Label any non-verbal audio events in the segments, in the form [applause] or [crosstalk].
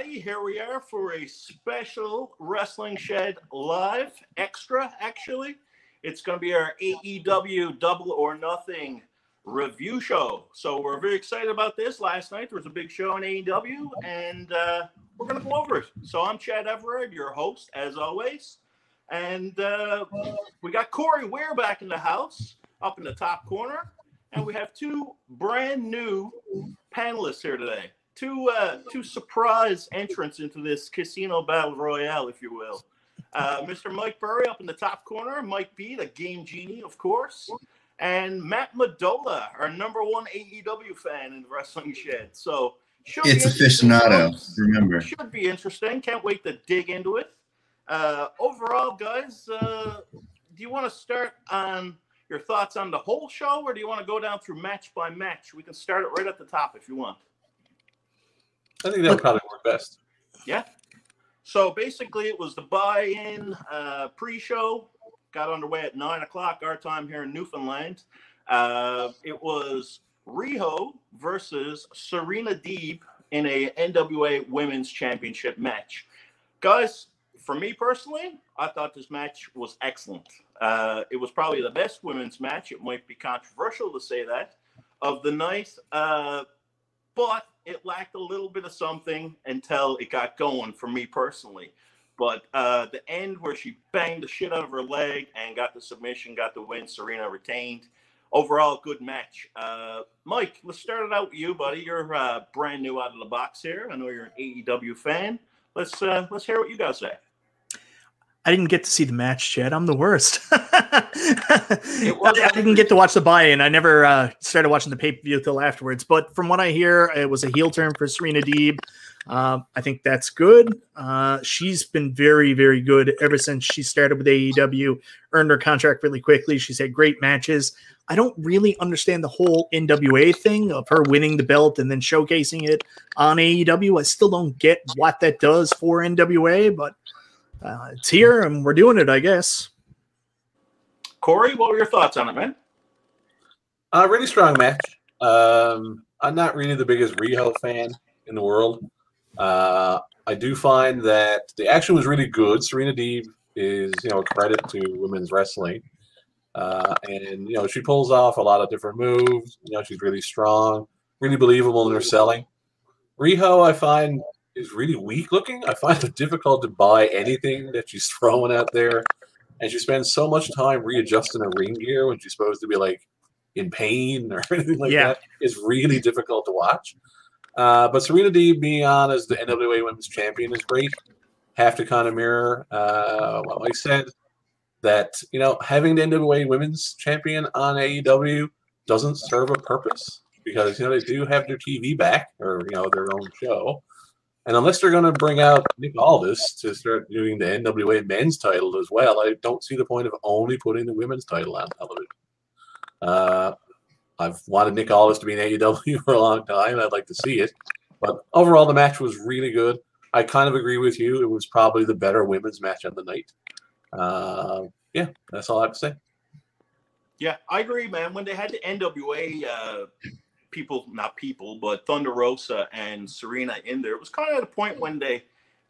Here we are for a special Wrestling Shed live extra, actually. It's going to be our AEW Double or Nothing review show. So we're very excited about this. Last night there was a big show on AEW, and uh, we're going to go over it. So I'm Chad Everard, your host, as always. And uh, we got Corey Weir back in the house, up in the top corner. And we have two brand new panelists here today. Two uh, two surprise entrants into this casino battle royale, if you will. Uh, Mr. Mike Burry up in the top corner, Mike B, the game genie, of course, and Matt Madolah, our number one AEW fan in the wrestling shed. So it's aficionado. Remember, should be interesting. Can't wait to dig into it. Uh, overall, guys, uh, do you want to start on your thoughts on the whole show, or do you want to go down through match by match? We can start it right at the top if you want. I think that would probably work best. Yeah. So basically, it was the buy-in uh, pre-show. Got underway at nine o'clock our time here in Newfoundland. Uh, it was Riho versus Serena Deeb in a NWA Women's Championship match. Guys, for me personally, I thought this match was excellent. Uh, it was probably the best women's match. It might be controversial to say that of the night, uh, but it lacked a little bit of something until it got going for me personally. But uh, the end where she banged the shit out of her leg and got the submission, got the win, Serena retained. Overall, good match. Uh, Mike, let's start it out with you, buddy. You're uh, brand new out of the box here. I know you're an AEW fan. Let's uh, let's hear what you guys say. I didn't get to see the match, Chad. I'm the worst. [laughs] I didn't get to watch the buy-in. I never uh, started watching the pay-per-view until afterwards. But from what I hear, it was a heel turn for Serena Deeb. Uh, I think that's good. Uh, she's been very, very good ever since she started with AEW. Earned her contract really quickly. She's had great matches. I don't really understand the whole NWA thing of her winning the belt and then showcasing it on AEW. I still don't get what that does for NWA, but uh, it's here and we're doing it, I guess. Corey, what were your thoughts on it, man? A uh, really strong match. Um, I'm not really the biggest Riho fan in the world. Uh, I do find that the action was really good. Serena Deeb is, you know, a credit to women's wrestling. Uh, and, you know, she pulls off a lot of different moves. You know, she's really strong, really believable in her selling. Riho, I find, is really weak looking. I find it difficult to buy anything that she's throwing out there. And she spends so much time readjusting her ring gear when she's supposed to be like in pain or [laughs] anything like yeah. that. It's really difficult to watch. Uh, but Serena Deeb being on as the NWA Women's Champion is great. Have to kind of mirror uh, what I said that you know having the NWA Women's Champion on AEW doesn't serve a purpose because you know they do have their TV back or you know their own show, and unless they're going to bring out Nick Aldis to start doing the NWA men's title as well, I don't see the point of only putting the women's title on television. Uh, I've wanted Nick Aldis to be in AEW [laughs] for a long time. I'd like to see it. But overall, the match was really good. I kind of agree with you. It was probably the better women's match of the night. Uh, yeah, that's all I have to say. Yeah, I agree, man. When they had the NWA uh, people, not people, but Thunder Rosa and Serena in there. It was kind of at a point when they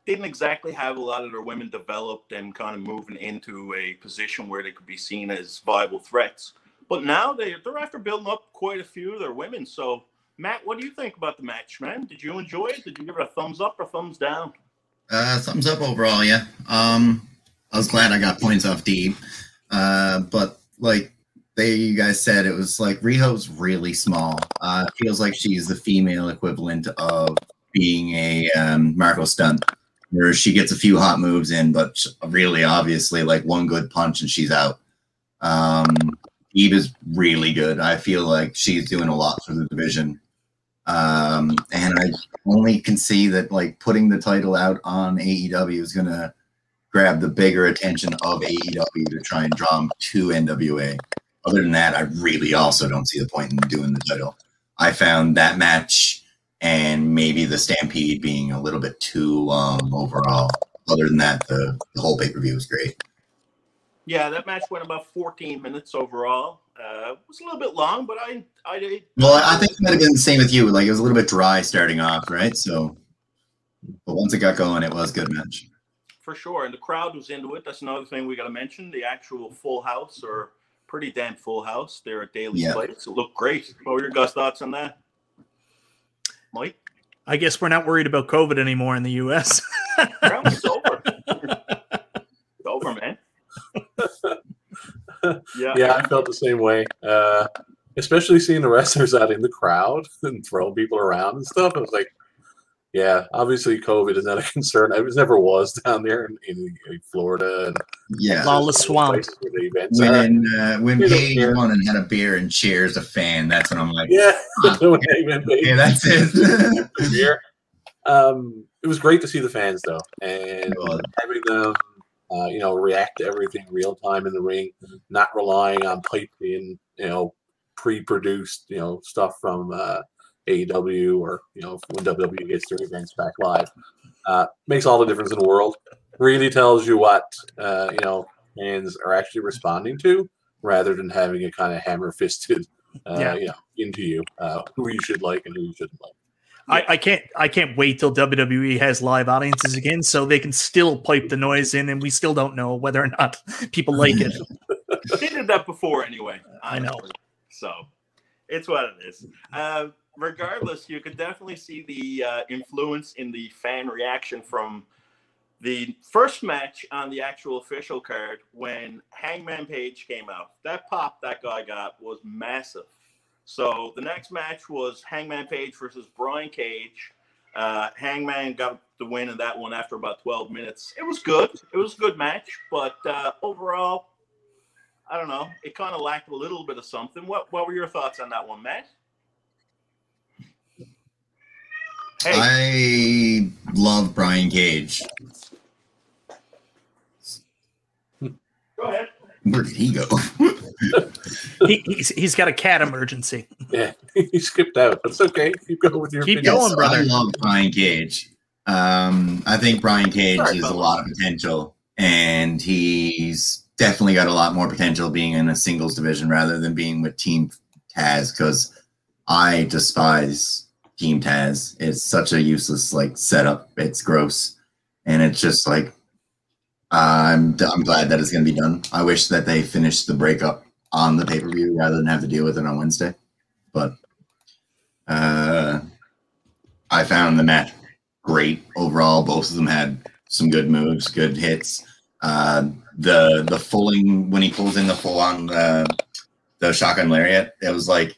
didn't exactly have a lot of their women developed and kind of moving into a position where they could be seen as viable threats. But now they, they're after building up quite a few of their women. So, Matt, what do you think about the match, man? Did you enjoy it? Did you give it a thumbs up or thumbs down? Uh, thumbs up overall, yeah. Um, I was glad I got points off D. Uh, but like they you guys said it was like Riho's really small. Uh, feels like she's the female equivalent of being a um, Marko Stunt, where she gets a few hot moves in, but really obviously like one good punch and she's out. Um, Eve is really good. I feel like she's doing a lot for the division. Um, and I only can see that like putting the title out on AEW is gonna grab the bigger attention of AEW to try and draw them to NWA other than that, I really also don't see the point in doing the title. I found that match and maybe the Stampede being a little bit too long overall. Other than that, the, the whole pay per view was great. Yeah, that match went about 14 minutes overall. Uh, it was a little bit long, but I, I did. Well, I think it might have been the same with you. Like it was a little bit dry starting off, right? So. But once it got going, it was a good match. For sure. And the crowd was into it. That's another thing we got to mention. The actual full house or pretty damn full house there at Daily's Yeah. Place. It looked great. What were your guys' thoughts on that? Mike? I guess we're not worried about COVID anymore in the U.S. It's [laughs] over. [laughs] it's over, man. [laughs] yeah. Yeah, I felt the same way. Uh, especially seeing the wrestlers out in the crowd and throwing people around and stuff. I was like, yeah, obviously COVID is not a [laughs] concern. It was never was down there in, in, in Florida and Yeah. Lawless Swamp. the events. When uh, when We don't Paige won and had a beer and cheers a fan, that's when I'm like, Yeah, Ah, [laughs] when they went big. yeah, that's it. year. [laughs] Um, it was great to see the fans though, and having them, uh, you know, react to everything real time in the ring, not relying on piped in, you know, pre-produced, you know, stuff from uh, AEW or you know when WWE gets their events back live, uh, makes all the difference in the world. Really tells you what uh, you know fans are actually responding to, rather than having it kind of hammer-fisted, uh, Yeah. you know, into you uh, who you should like and who you shouldn't like. I, I can't I can't wait till WWE has live audiences again so they can still pipe the noise in and we still don't know whether or not people like it. [laughs] They did that before anyway. I know. So it's what it is. Uh, regardless, you could definitely see the uh, influence in the fan reaction from the first match on the actual official card when Hangman Page came out. That pop that guy got was massive. So the next match was Hangman Page versus Brian Cage. Uh, Hangman got the win in that one after about 12 minutes. It was good. It was a good match, but uh, overall, I don't know. It kind of lacked a little bit of something. What What were your thoughts on that one, Matt? Hey, I love Brian Cage. go ahead. Where did he go? [laughs] He, he's, he's got a cat emergency. Yeah, [laughs] he skipped out. That's okay. Keep going with your Keep opinion. going, brother. I love Brian Cage. Um, I think Brian Cage Sorry, has a lot of potential, and he's definitely got a lot more potential being in a singles division rather than being with Team Taz. Because I despise Team Taz. It's such a useless like setup. It's gross, and it's just like I'm I'm glad that it's going to be done. I wish that they finished the breakup on the pay per view rather than have to deal with it on Wednesday. But uh, I found the match great overall. Both of them had some good moves, good hits. Uh, the the fulling when he pulls in the full on uh, the shotgun lariat, it was like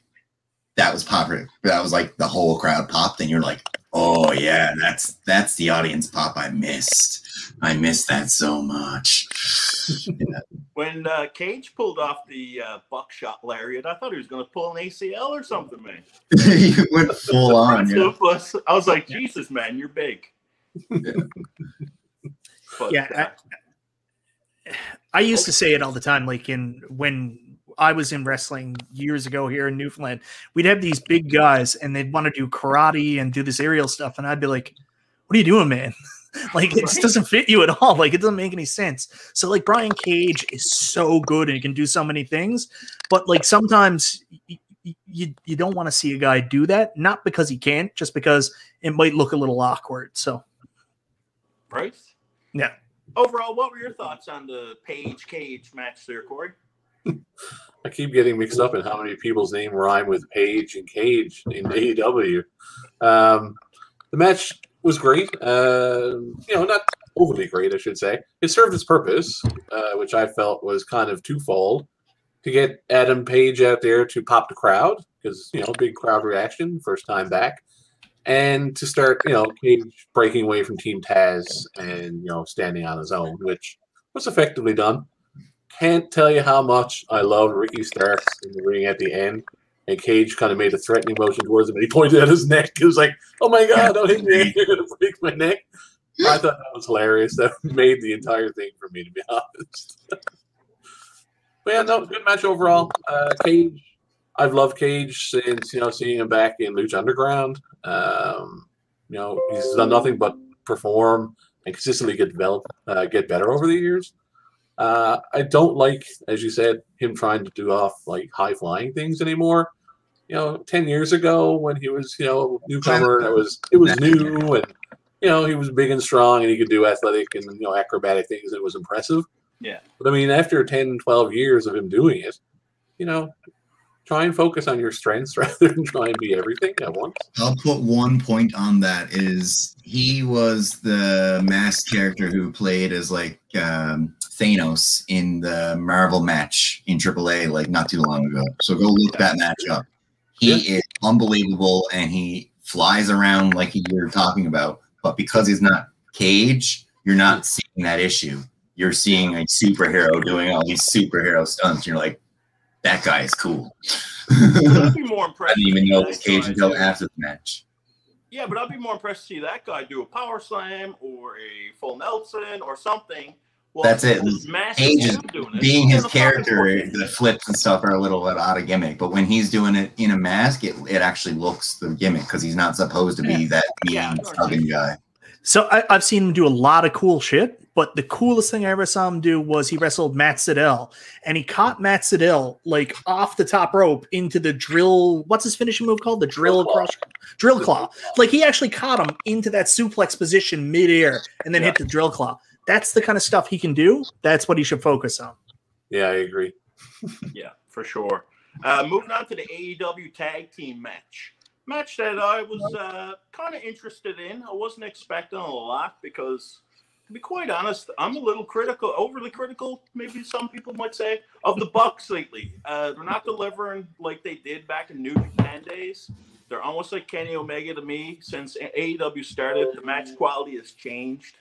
that was popular. That was like the whole crowd popped, and you're like, oh yeah, that's that's the audience pop I missed. I missed that so much. [laughs] When uh, Cage pulled off the uh, buckshot lariat, I thought he was going to pull an ACL or something, man. [laughs] he went full on. Yeah. flip was- I was like, Jesus, man, you're big. [laughs] But, Yeah, uh, I used to say it all the time, like in when I was in wrestling years ago here in Newfoundland, we'd have these big guys and they'd want to do karate and do this aerial stuff, and I'd be like, "What are you doing, man? [laughs] like it just doesn't fit you at all. Like it doesn't make any sense." So like Brian Cage is so good and he can do so many things, but like sometimes. y- y- You, you don't want to see a guy do that, not because he can't, just because it might look a little awkward. So right? Yeah. Overall, what were your thoughts on the Page Cage match there, Corey? I keep getting mixed up in how many people's name rhyme with Page and Cage in AEW. Um, the match was great. Uh, you know, not overly great, I should say. It served its purpose, uh, which I felt was kind of twofold. To get Adam Page out there to pop the crowd, because, you know, big crowd reaction, first time back. And to start, you know, Cage breaking away from Team Taz and, you know, standing on his own, which was effectively done can't tell you how much I love Ricky Starks in the ring at the end. And Cage kind of made a threatening motion towards him, and he pointed at his neck. It was like, "Oh my god, don't hit me! [laughs] You're gonna break my neck." I thought that was hilarious. That [laughs] made the entire thing for me, to be [laughs] honest. but yeah, no, good match overall. Uh, Cage, I've loved Cage since you know seeing him back in Lucha Underground. Um, you know, he's done nothing but perform and consistently get develop, uh, get better over the years. Uh, I don't like, as you said, him trying to do off like high flying things anymore. You know, ten years ago when he was, you know, newcomer, it was it was new, and you know, he was big and strong and he could do athletic and, you know, acrobatic things. It was impressive. Yeah. But I mean, after 10, 12 years of him doing it, you know, try and focus on your strengths [laughs] rather than try and be everything at once. I'll put one point on that is he was the masked character who played as like um, Thanos in the Marvel match in AAA like not too long ago. So go look that match up. He is unbelievable and he flies around like you're talking about, but because he's not Cage, you're not seeing that issue. You're seeing a superhero doing all these superhero stunts. You're like, that guy is cool. I'd be [laughs] more I didn't even know it was Cage until after the match. Yeah, but I'd be more impressed to see that guy do a power slam or a full Nelson or something. Well, That's it. this massive Cage is dude doing it, being his character, the flips and stuff are a little bit out of gimmick. But when he's doing it in a mask, it, it actually looks the gimmick because he's not supposed to be that mean, Yeah. thugging guy. So I, I've seen him do a lot of cool shit, but the coolest thing I ever saw him do was he wrestled Matt Sydal, and he caught Matt Sydal like off the top rope into the drill. What's his finishing move called? The drill claw. crush, drill claw. Like he actually caught him into that suplex position midair, and then Yeah. hit the drill claw. That's the kind of stuff he can do. That's what he should focus on. Yeah, I agree. [laughs] Yeah, for sure. Uh, moving on to the AEW tag team match. Match that I was uh, kind of interested in. I wasn't expecting a lot because, to be quite honest, I'm a little critical, overly critical, maybe some people might say, of the Bucks lately. Uh, they're not delivering like they did back in New Japan days. They're almost like Kenny Omega to me. Since AEW started, the match quality has changed.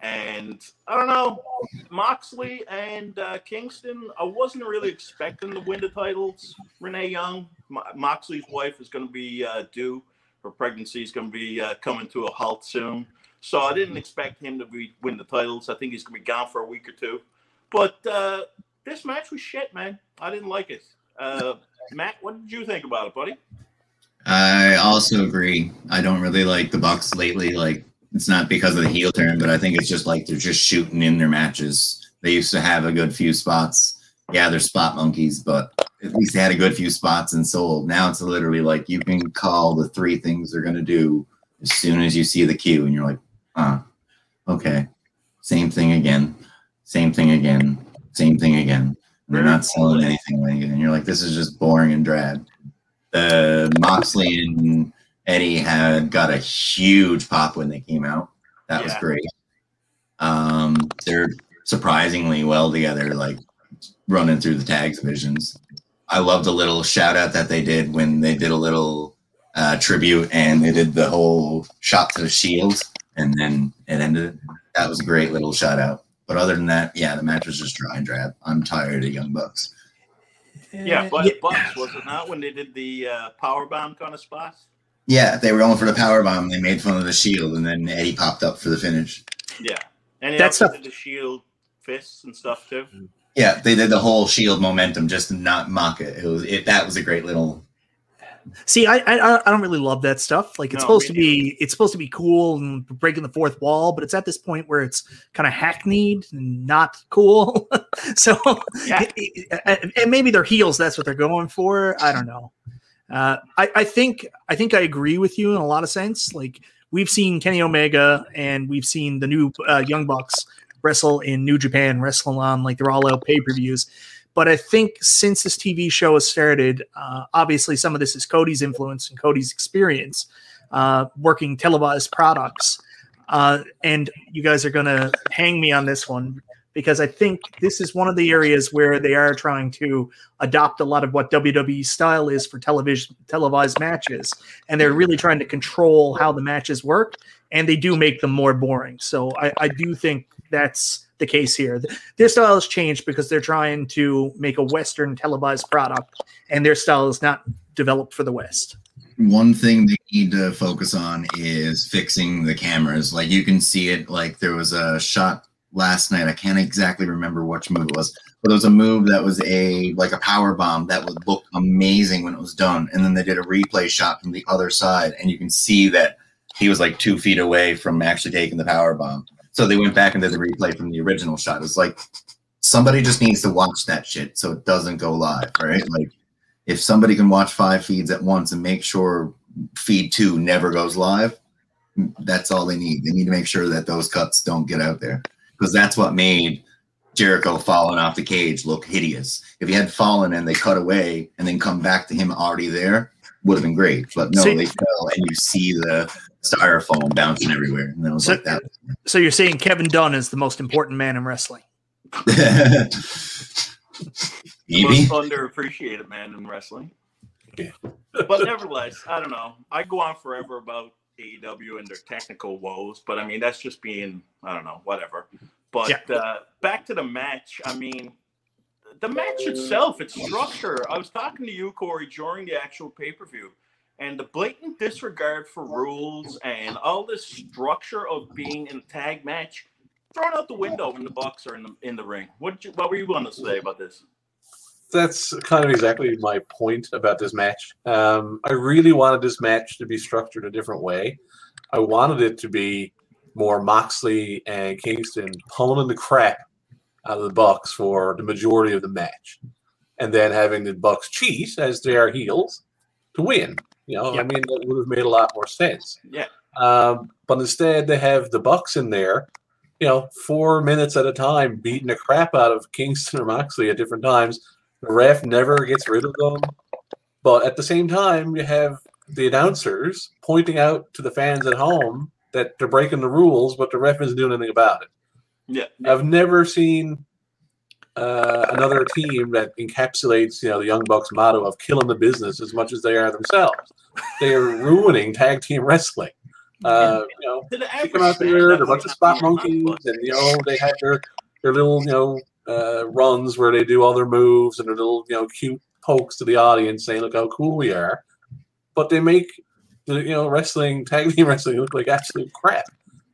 And I don't know, Moxley and uh, Kingston, I wasn't really expecting to win the titles. Renee Young, Mo- Moxley's wife, is going to be uh, due. Her pregnancy is going to be uh, coming to a halt soon. So I didn't expect him to be win the titles. I think he's going to be gone for a week or two. But uh, this match was shit, man. I didn't like it. Uh, Matt, what did you think about it, buddy? I also agree. I don't really like the Bucks lately. Like it's not because of the heel turn, but I think it's just like they're just shooting in their matches. They used to have a good few spots. Yeah, they're spot monkeys, but at least they had a good few spots and sold. Now it's literally like you can call the three things they're gonna do as soon as you see the cue, and you're like, ah, okay, same thing again, same thing again, same thing again. They're not selling anything, and you're like, this is just boring and drab the Moxley and Eddie had got a huge pop when they came out. That was great. Um, they're surprisingly well together, like running through the tag divisions. I loved the little shout out that they did when they did a little uh, tribute and they did the whole shot to the shield and then it ended. That was a great little shout out. But other than that, yeah, the match was just dry and drab. I'm tired of Young Bucks. Yeah, but Yeah. Bucks was it not when they did the uh, power bomb kind of spots? Yeah, they were going for the power bomb. They made fun of the shield, and then Eddie popped up for the finish. Yeah, and he That's also stuff- did the shield fists and stuff too. Yeah, they did the whole shield momentum just to not mock it. It was it. That was a great little. See, I, I I don't really love that stuff. Like it's No, supposed to me be it's supposed to be cool and breaking the fourth wall, but it's at this point where it's kind of hackneyed and not cool. [laughs] so Yeah. and and maybe they're heels. That's what they're going for. I don't know. Uh, I I think I think I agree with you in a lot of sense. Like we've seen Kenny Omega and we've seen the new uh, Young Bucks wrestle in New Japan, wrestling on like they're all out pay per views. But I think since this TV show has started, uh, obviously some of this is Cody's influence and Cody's experience uh, working televised products. Uh, and you guys are going to hang me on this one because I think this is one of the areas where they are trying to adopt a lot of what WWE style is for television televised matches, and they're really trying to control how the matches work, and they do make them more boring. So I, I do think that's the case here. Their style has changed because they're trying to make a Western televised product, and their style is not developed for the West. One thing they need to focus on is fixing the cameras. Like you can see it. Like there was a shot last night. I can't exactly remember which move it was, but it was a move that was a like a power bomb that would look amazing when it was done. And then they did a replay shot from the other side, and you can see that he was like two feet away from actually taking the power bomb. So they went back and did the replay from the original shot. It's like somebody just needs to watch that shit so it doesn't go live, right? Like if somebody can watch five feeds at once and make sure feed two never goes live, That's all they need. They need to make sure that those cuts don't get out there because that's what made Jericho falling off the cage look hideous. If he had fallen and they cut away and then come back to him already there, would have been great. But no, See- they fell and you see the styrofoam bouncing everywhere. And I was So- like that. [laughs] So you're saying Kevin Dunn is the most important man in wrestling? [laughs] Maybe. Most underappreciated man in wrestling. Yeah. but nevertheless, I don't know. I go on forever about AEW and their technical woes, but I mean that's just being I don't know whatever. But uh, back to the match. I mean, the match itself, its structure. I was talking to you, Corey, during the actual pay per view, and the blatant disregard for rules and all this structure of being in a tag match thrown out the window when the Bucks are in the in the ring. What you, what were you going to say about this? That's kind of exactly my point about this match. Um, I really wanted this match to be structured a different way. I wanted it to be more Moxley and Kingston pummeling the crap out of the Bucks for the majority of the match, and then having the Bucks cheat as they are heels to win. You know, I mean, that would have made a lot more sense. Yeah. Um, but instead, they have the Bucks in there, you know, four minutes at a time, beating the crap out of Kingston or Moxley at different times. The ref never gets rid of them. But at the same time, you have the announcers pointing out to the fans at home that they're breaking the rules, but the ref isn't doing anything about it. Yeah. I've never seen uh, another team that encapsulates, you know, the Young Bucks motto of killing the business as much as they are themselves. They are [laughs] ruining tag team wrestling. Uh, you know, the they average come out there, they're a bunch of spot monkeys, and you know they have their their little you know uh, runs where they do all their moves and their little you know cute pokes to the audience, saying, "Look how cool we are." But they make the you know wrestling [laughs] tag team wrestling look like absolute crap.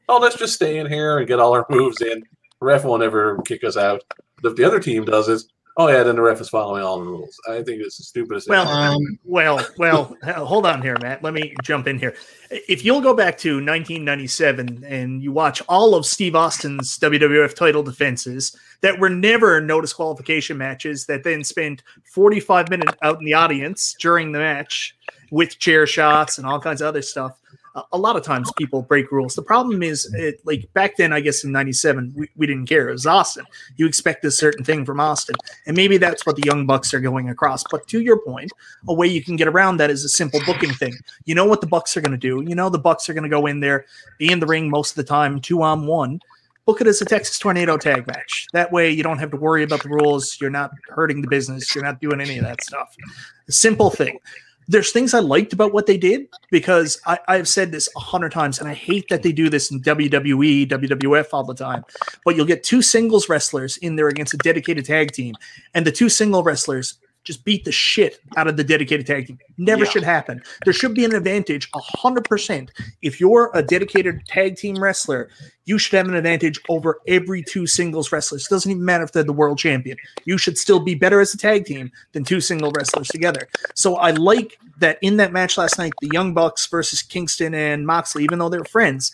Oh, let's just stay in here and get all our moves in. The ref won't ever kick us out. But if the other team does it, oh yeah, then the ref is following all the rules. I think it's the stupidest. Well, Um, Well, well, [laughs] hold on here, Matt. Let me jump in here. If you'll go back to 1997 and you watch all of Steve Austin's WWF title defenses that were never no disqualification matches, that then spent 45 minutes out in the audience during the match with chair shots and all kinds of other stuff. A- lot of times people break rules. The problem is, mm-hmm. it, like back then, I guess in '97, we, we didn't care. It was Austin. You expect a certain thing from Austin, and maybe that's what the Young Bucks are going across. But to your point, a way you can get around that is a simple booking thing. You know what the Bucks are going to do. You know the Bucks are going to go in there, be in the ring most of the time, two on one. Book it as a Texas Tornado tag match. That way, you don't have to worry about the rules. You're not hurting the business. You're not doing any of that stuff. A simple thing. There's things I liked about what they did because I, I've said this a hundred times, and I hate that they do this in WWE, WWF all the time. But you'll get two singles wrestlers in there against a dedicated tag team, and the two single wrestlers just beat the shit out of the dedicated tag team. Never Yeah. should happen. There should be an advantage, hundred percent. If you're a dedicated tag team wrestler, you should have an advantage over every two singles wrestlers. Doesn't even matter if they're the world champion. You should still be better as a tag team than two single wrestlers together. So I like that in that match last night, the Young Bucks versus Kingston and Moxley, even though they're friends.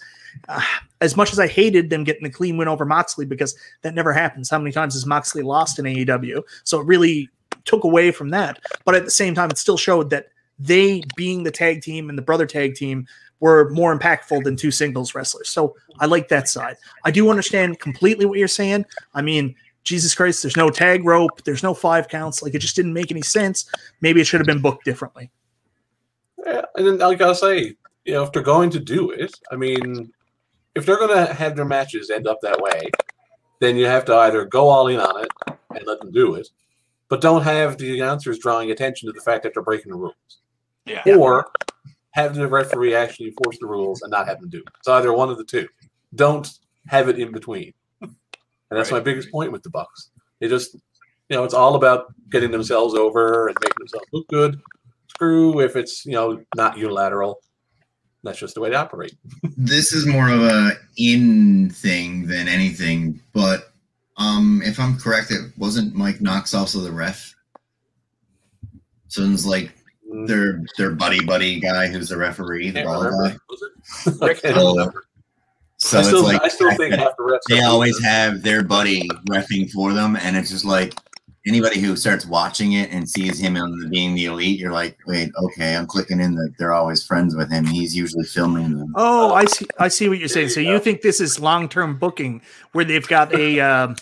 Uh, as much as I hated them getting a clean win over Moxley because that never happens. How many times has Moxley lost in AEW? So it really took away from that. But at the same time, it still showed that they, being the tag team and the brother tag team, were more impactful than two singles wrestlers. So I like that side. I do understand completely what you're saying. I mean, Jesus Christ, there's no tag rope, there's no five counts. Like it just didn't make any sense. Maybe it should have been booked differently. Yeah, and then like I say, you know, if they're going to do it, I mean, if they're going to have their matches end up that way, then you have to either go all in on it and let them do it, but don't have the announcers drawing attention to the fact that they're breaking the rules, Yeah. or have the referee actually enforce the rules and not have them do it. It's either one of the two. Don't have it in between. And that's my biggest point with the Bucks. They just, you know, it's all about getting themselves over and making themselves look good. Screw if it's you know not unilateral. That's just the way they operate. this is more of a in thing than anything, but um if I'm correct, it wasn't Mike Knox also the ref. So it's like their their buddy buddy guy who's the referee, the ball guy. Was it? [laughs] Rick can't Taylor. remember. So I it's like I still think half the refs they always losers. have their buddy refing for them, and it's just like anybody who starts watching it and sees him being the elite, you're like, wait, okay, I'm clicking in that they're always friends with him. He's usually filming them. Oh, I see. I see what you're saying. So you think this is long term booking where they've got a. Um,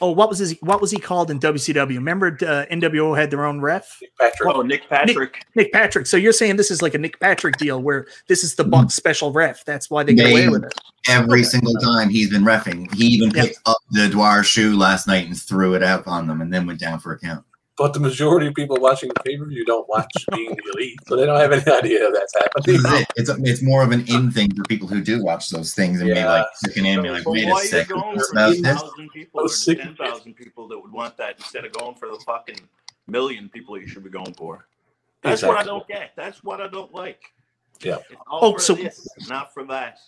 oh, what was his? What was he called in WCW? Remember, uh, NWO had their own ref, Patrick. Oh, Nick Patrick. Nick Patrick. So you're saying this is like a Nick Patrick deal where this is the Buck special ref. That's why they get away with it. Every Okay. single time he's been refing, he even Yeah. picked up the Dwyer shoe last night and threw it out on them, and then went down for a count. But the majority of people watching the pay per view don't watch [laughs] being the elite, so they don't have any idea that's This happening. is it. It's it's more of an in thing for people who do watch those things and be like looking in, and be like, wait a you second, going what's for about thousand people oh, or Those the sick ten thousand people that would want that instead of going for the fucking million people you should be going for? That's what I don't get. That's what I don't like. Yeah. Oh, for so- this, not for that.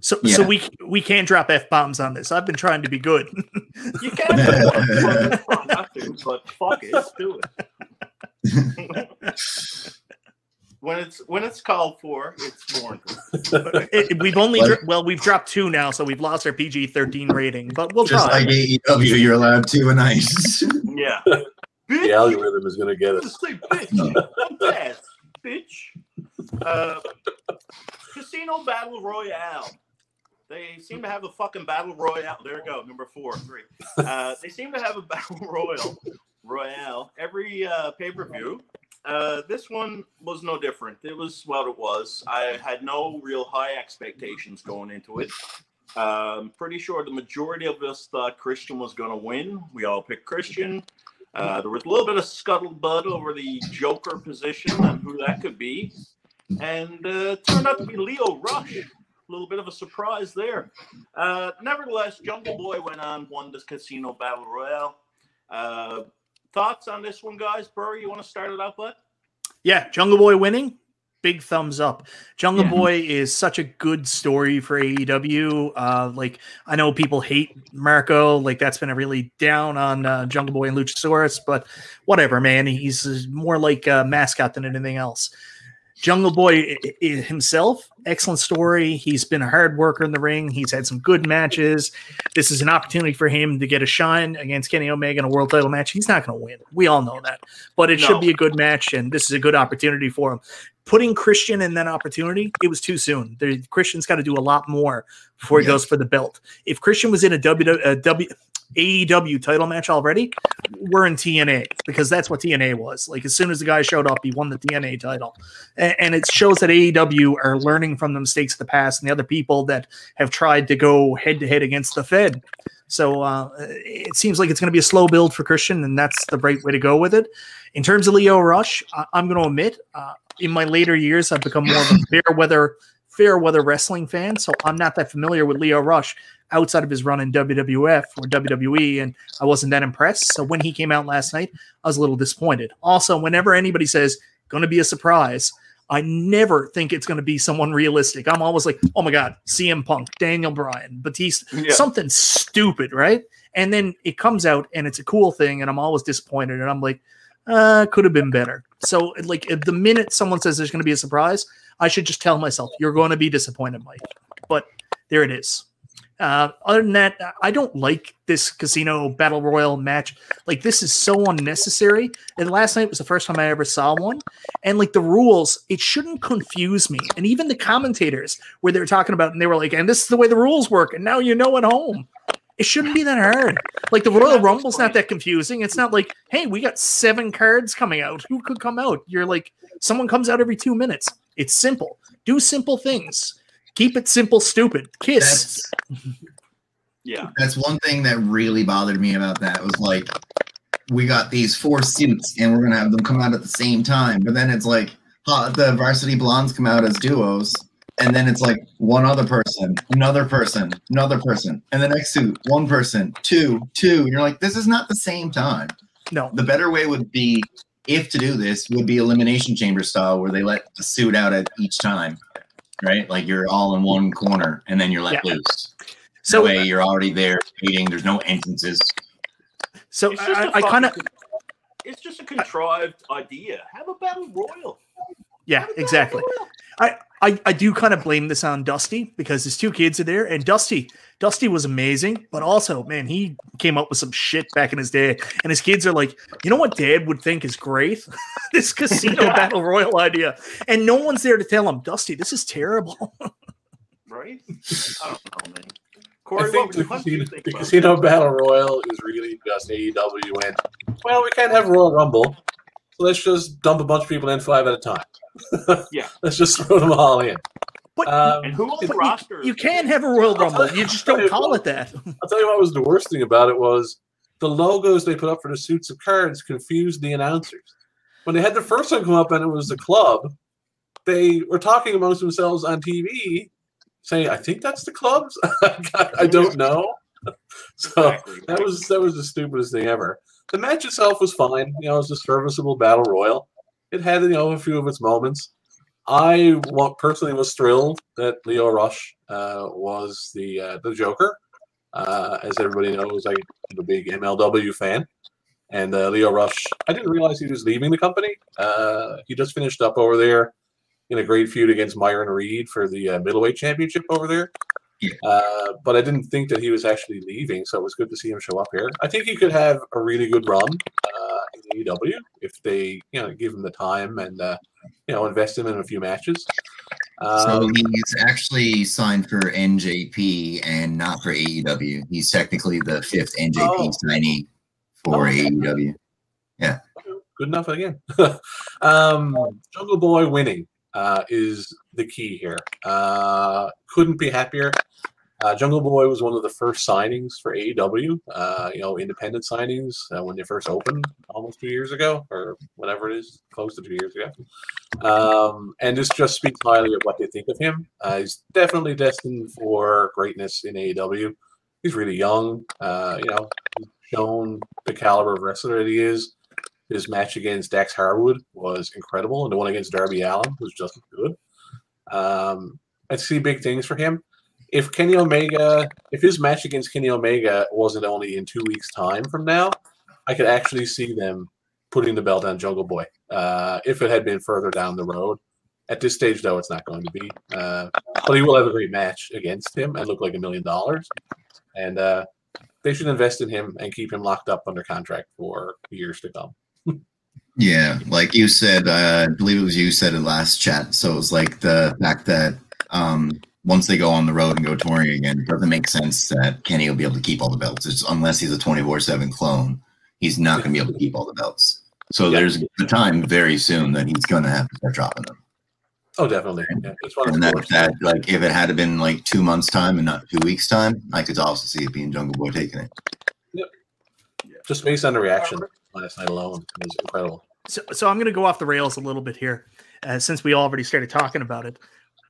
So so we we can't drop f bombs on this. I've been trying to be good. [laughs] You can, but not to, but fuck it, let's do it. when it's when it's called for, it's warranted. It- it- we've only What? dro- well we've dropped two now, so we've lost our PG thirteen rating. But we'll Just try. like AEW, you're allowed two and ice. [laughs] Yeah. The algorithm is going to get you us. say bitch. [laughs] Yes, bitch. Uh, Casino Battle Royale. They seem to have a fucking battle royale. There we go, number four, three. Uh, they seem to have a [laughs] battle royal royale every uh, pay per view. Uh, this one was no different. It was what it was. I had no real high expectations going into it. Um, pretty sure the majority of us thought Christian was going to win. We all picked Christian. Uh, there was a little bit of scuttlebutt over the Joker position and who that could be. And uh, turned out to be Lio Rush. A little bit of a surprise there. Uh, nevertheless, Jungle Boy went on, won this Casino Battle Royale. Uh, thoughts on this one, guys? Burry, you want to start it out, bud? Yeah, Jungle Boy winning. Big thumbs up. Jungle Yeah. Boy is such a good story for AEW. Uh, like I know people hate Marko, like that's been a really down on uh, Jungle Boy and Luchasaurus, but whatever, man. He's more like a mascot than anything else. Jungle Boy i- i- himself, excellent story. He's been a hard worker in the ring. He's had some good matches. This is an opportunity for him to get a shine against Kenny Omega in a world title match. He's not going to win. We all know that, but it No. should be a good match, and this is a good opportunity for him. Putting Christian in that opportunity, it was too soon. There, Christian's got to do a lot more before he Yeah. goes for the belt. If Christian was in a W, a w AEW title match already, we're in TNA because that's what TNA was. Like as soon as the guy showed up, he won the TNA title, and, and it shows that AEW are learning from the mistakes of the past and the other people that have tried to go head to head against the Fed. So uh, it seems like it's going to be a slow build for Christian, and that's the right way to go with it. In terms of Lio Rush, I- I'm going to admit, uh, in my later years, I've become more of a [laughs] fair weather, fair weather wrestling fan. So I'm not that familiar with Lio Rush outside of his run in WWF or WWE, and I wasn't that impressed. So when he came out last night, I was a little disappointed. Also, whenever anybody says going to be a surprise, I never think it's going to be someone realistic. I'm always like, oh my god, CM Punk, Daniel Bryan, Batista, Yeah. something stupid, right? And then it comes out and it's a cool thing, and I'm always disappointed, and I'm like, uh, could have been better. So, like, the minute someone says there's going to be a surprise, I should just tell myself, you're going to be disappointed, Mike. But there it is. Uh, other than that, I don't like this casino battle royal match. Like, this is so unnecessary. And last night was the first time I ever saw one. And like the rules, it shouldn't confuse me. And even the commentators, where they were talking about, and they were like, and this is the way the rules work. And now you know at home. It shouldn't be that hard. Like the Royal have to Rumble's not that confusing. It's not like, hey, we got seven cards coming out. Who could come out? You're like, someone comes out every two minutes. It's simple. Do simple things. Keep it simple, stupid. Kiss. That's [laughs] Yeah. that's one thing that really bothered me about that It was like we got these four suits and we're gonna have them come out at the same time, but then it's like huh, the varsity blondes come out as duos, and then it's like one other person, another person, another person, and the next suit, one person, two, two. And you're like, this is not the same time. no. The better way would be if to do this would be elimination chamber style where they let the suit out at each time. Right? Like you're all in one corner and then you're let Yeah. loose. So, way you're already there waiting. There's no entrances. so I, just a I, I kind of, It's just a contrived idea. Have a battle royal. yeah, Have a battle exactly. royal. I, I do kind of blame this on Dusty because his two kids are there, and Dusty Dusty was amazing, but also man, he came up with some shit back in his day, and his kids are like, you know what, Dad would think is great, [laughs] this casino battle royal idea, and no one's there to tell him, Dusty, this is terrible. [laughs] right? [laughs] I don't know, man. I think what, the, what do you casino, think the casino battle royal is really just AEW went. Well, we can't have Royal Rumble, so let's just dump a bunch of people in five at a time. Yeah. [laughs] let's just throw them all in. But Um, And who on the roster? you can have a Royal Rumble, you just don't call it that. [laughs] I'll tell you what was the worst thing about it was the logos they put up for the suits of cards confused the announcers. When they had the first one come up and it was the club, they were talking amongst themselves on TV, saying, "I think that's the clubs. [laughs] I don't know." So Exactly. that was that was the stupidest thing ever. The match itself was fine. You know, it was a serviceable battle royal. It had you know a few of its moments. I personally was thrilled that Lio Rush uh, was the uh, the Joker. Uh, as everybody knows, I'm a big MLW fan, and uh, Lio Rush. I didn't realize he was leaving the company. Uh, he just finished up over there in a great feud against Myron Reed for the uh, middleweight championship over there. Yeah. Uh, but I didn't think that he was actually leaving, so it was good to see him show up here. I think he could have a really good run uh, AEW if they, you know, give him the time and uh, you know invest him in a few matches. So Um, he's actually signed for NJP and not for AEW. He's technically the fifth NJP Oh. signee for Oh. AEW. Yeah. Good enough again. [laughs] um, Jungle Boy winning uh, is the key here. Uh, couldn't be happier. Uh, Jungle Boy was one of the first signings for AEW. Uh, you know, independent signings uh, when they first opened almost two years ago, or whatever it is, close to two years ago. Um, and this just speaks highly of what they think of him. Uh, he's definitely destined for greatness in AEW. He's really young. Uh, you know, he's shown the caliber of wrestler that he is. His match against Dax Harwood was incredible, and the one against Darby Allin was just good. Um, I see big things for him. If Kenny Omega, if his match against Kenny Omega wasn't only in two weeks' time from now, I could actually see them putting the belt on Jungle Boy. Uh, if it had been further down the road, at this stage, though, it's not going to be. Uh, but he will have a great match against him and look like a million dollars. And uh, they should invest in him and keep him locked up under contract for years to come. [laughs] Yeah, like you said, uh, I believe it was you said in last chat. So it was like the fact that um, once they go on the road and go touring again, it doesn't make sense that Kenny will be able to keep all the belts. It's unless he's a 24 7 clone, he's not going to be able to keep all the belts. So Yeah. there's a time very soon that he's going to have to start dropping them. Oh, definitely. Yeah, it's one of And the that, that, like, if it had been like two months' time and not two weeks' time, I could also see it being Jungle Boy taking it. just based on the reaction last night alone it was incredible. So, so I'm going to go off the rails a little bit here, uh, since we already started talking about it.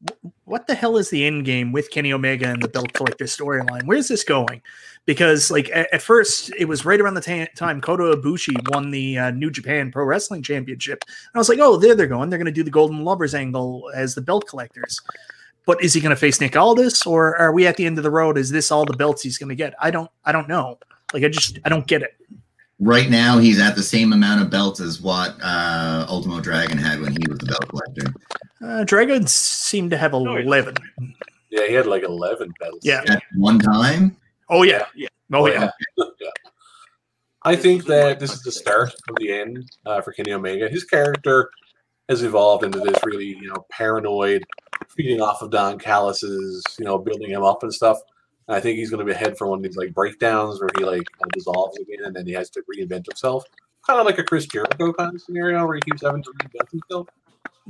Wh- What the hell is the end game with Kenny Omega and the Belt Collector storyline? Where's this going? Because like at, at first, it was right around the ta- time Kota Ibushi won the uh, New Japan Pro Wrestling Championship, and I was like, oh, there they're going. They're going to do the Golden Lovers angle as the Belt Collectors. But is he going to face Nick Aldis, or are we at the end of the road? Is this all the belts he's going to get? I don't, I don't know. Like I just, I don't get it. Right now, he's at the same amount of belts as what uh, Ultimo Dragon had when he was the belt collector. Uh, Dragons seem to have he doesn't. eleven. Yeah, he had like eleven belts. Yeah. At one time, Oh yeah. Yeah. Oh yeah. yeah. I think that this is the start of the end uh, for Kenny Omega. His character has evolved into this really, you know, paranoid, feeding off of Don Callis's, you know, building him up and stuff. And I think he's going to be ahead for one of these like breakdowns where he like kind of dissolves again and then he has to reinvent himself, kind of like a Chris Jericho kind of scenario where he keeps having to reinvent himself.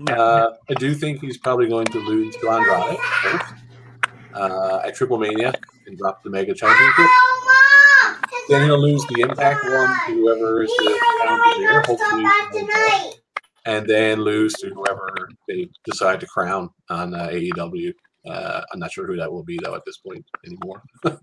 Uh, I do think he's probably going to lose to Andrade first uh, at Triple Mania and drop the Mega Championship. Then he'll lose the Impact one to whoever is the challenger there, hopefully, and then lose to whoever they decide to crown on uh, AEW. Uh, I'm not sure who that will be though at this point anymore. [laughs]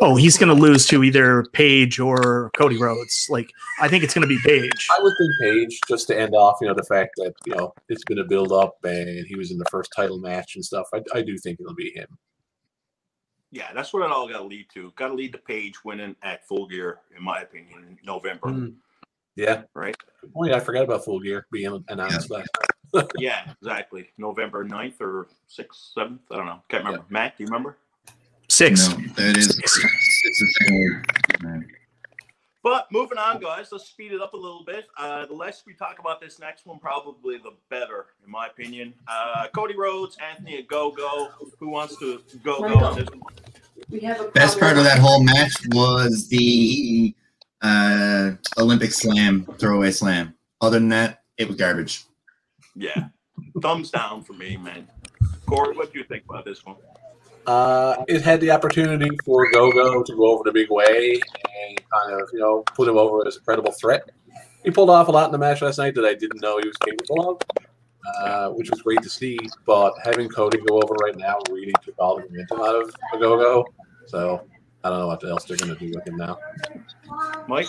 Oh, he's going to lose to either Page or Cody Rhodes. Like, I think it's going to be Page. I would think Page just to end off, you know, the fact that you know it's been a build up and he was in the first title match and stuff. I, I do think it'll be him. Yeah, that's what it all got to lead to. Got to lead to Page winning at Full Gear, in my opinion, in November. Mm. Yeah, Right. Good point. I forgot about Full Gear being announced last. Yeah, exactly. November 9th or 6th, 7th. I don't know. Can't remember. Matt, do you remember? Six. No, that is it's the second. But moving on, guys, let's speed it up a little bit. Uh, the less we talk about this next one, probably the better, in my opinion. Uh, Cody Rhodes, Anthony Ogogo. Who wants to go go on this one? We have a Best part of that whole match was the uh, Olympic slam, throwaway slam. Other than that, it was garbage. Yeah, thumbs down for me, man. Corey, what do you think about this one? Uh, it had the opportunity for Gogo to go over the big way and kind of, you know, put him over as a credible threat. He pulled off a lot in the match last night that I didn't know he was capable of, uh, which was great to see. But having Cody go over right now really took all the momentum out of Gogo. So I don't know what else they're going to do with him now. Mike?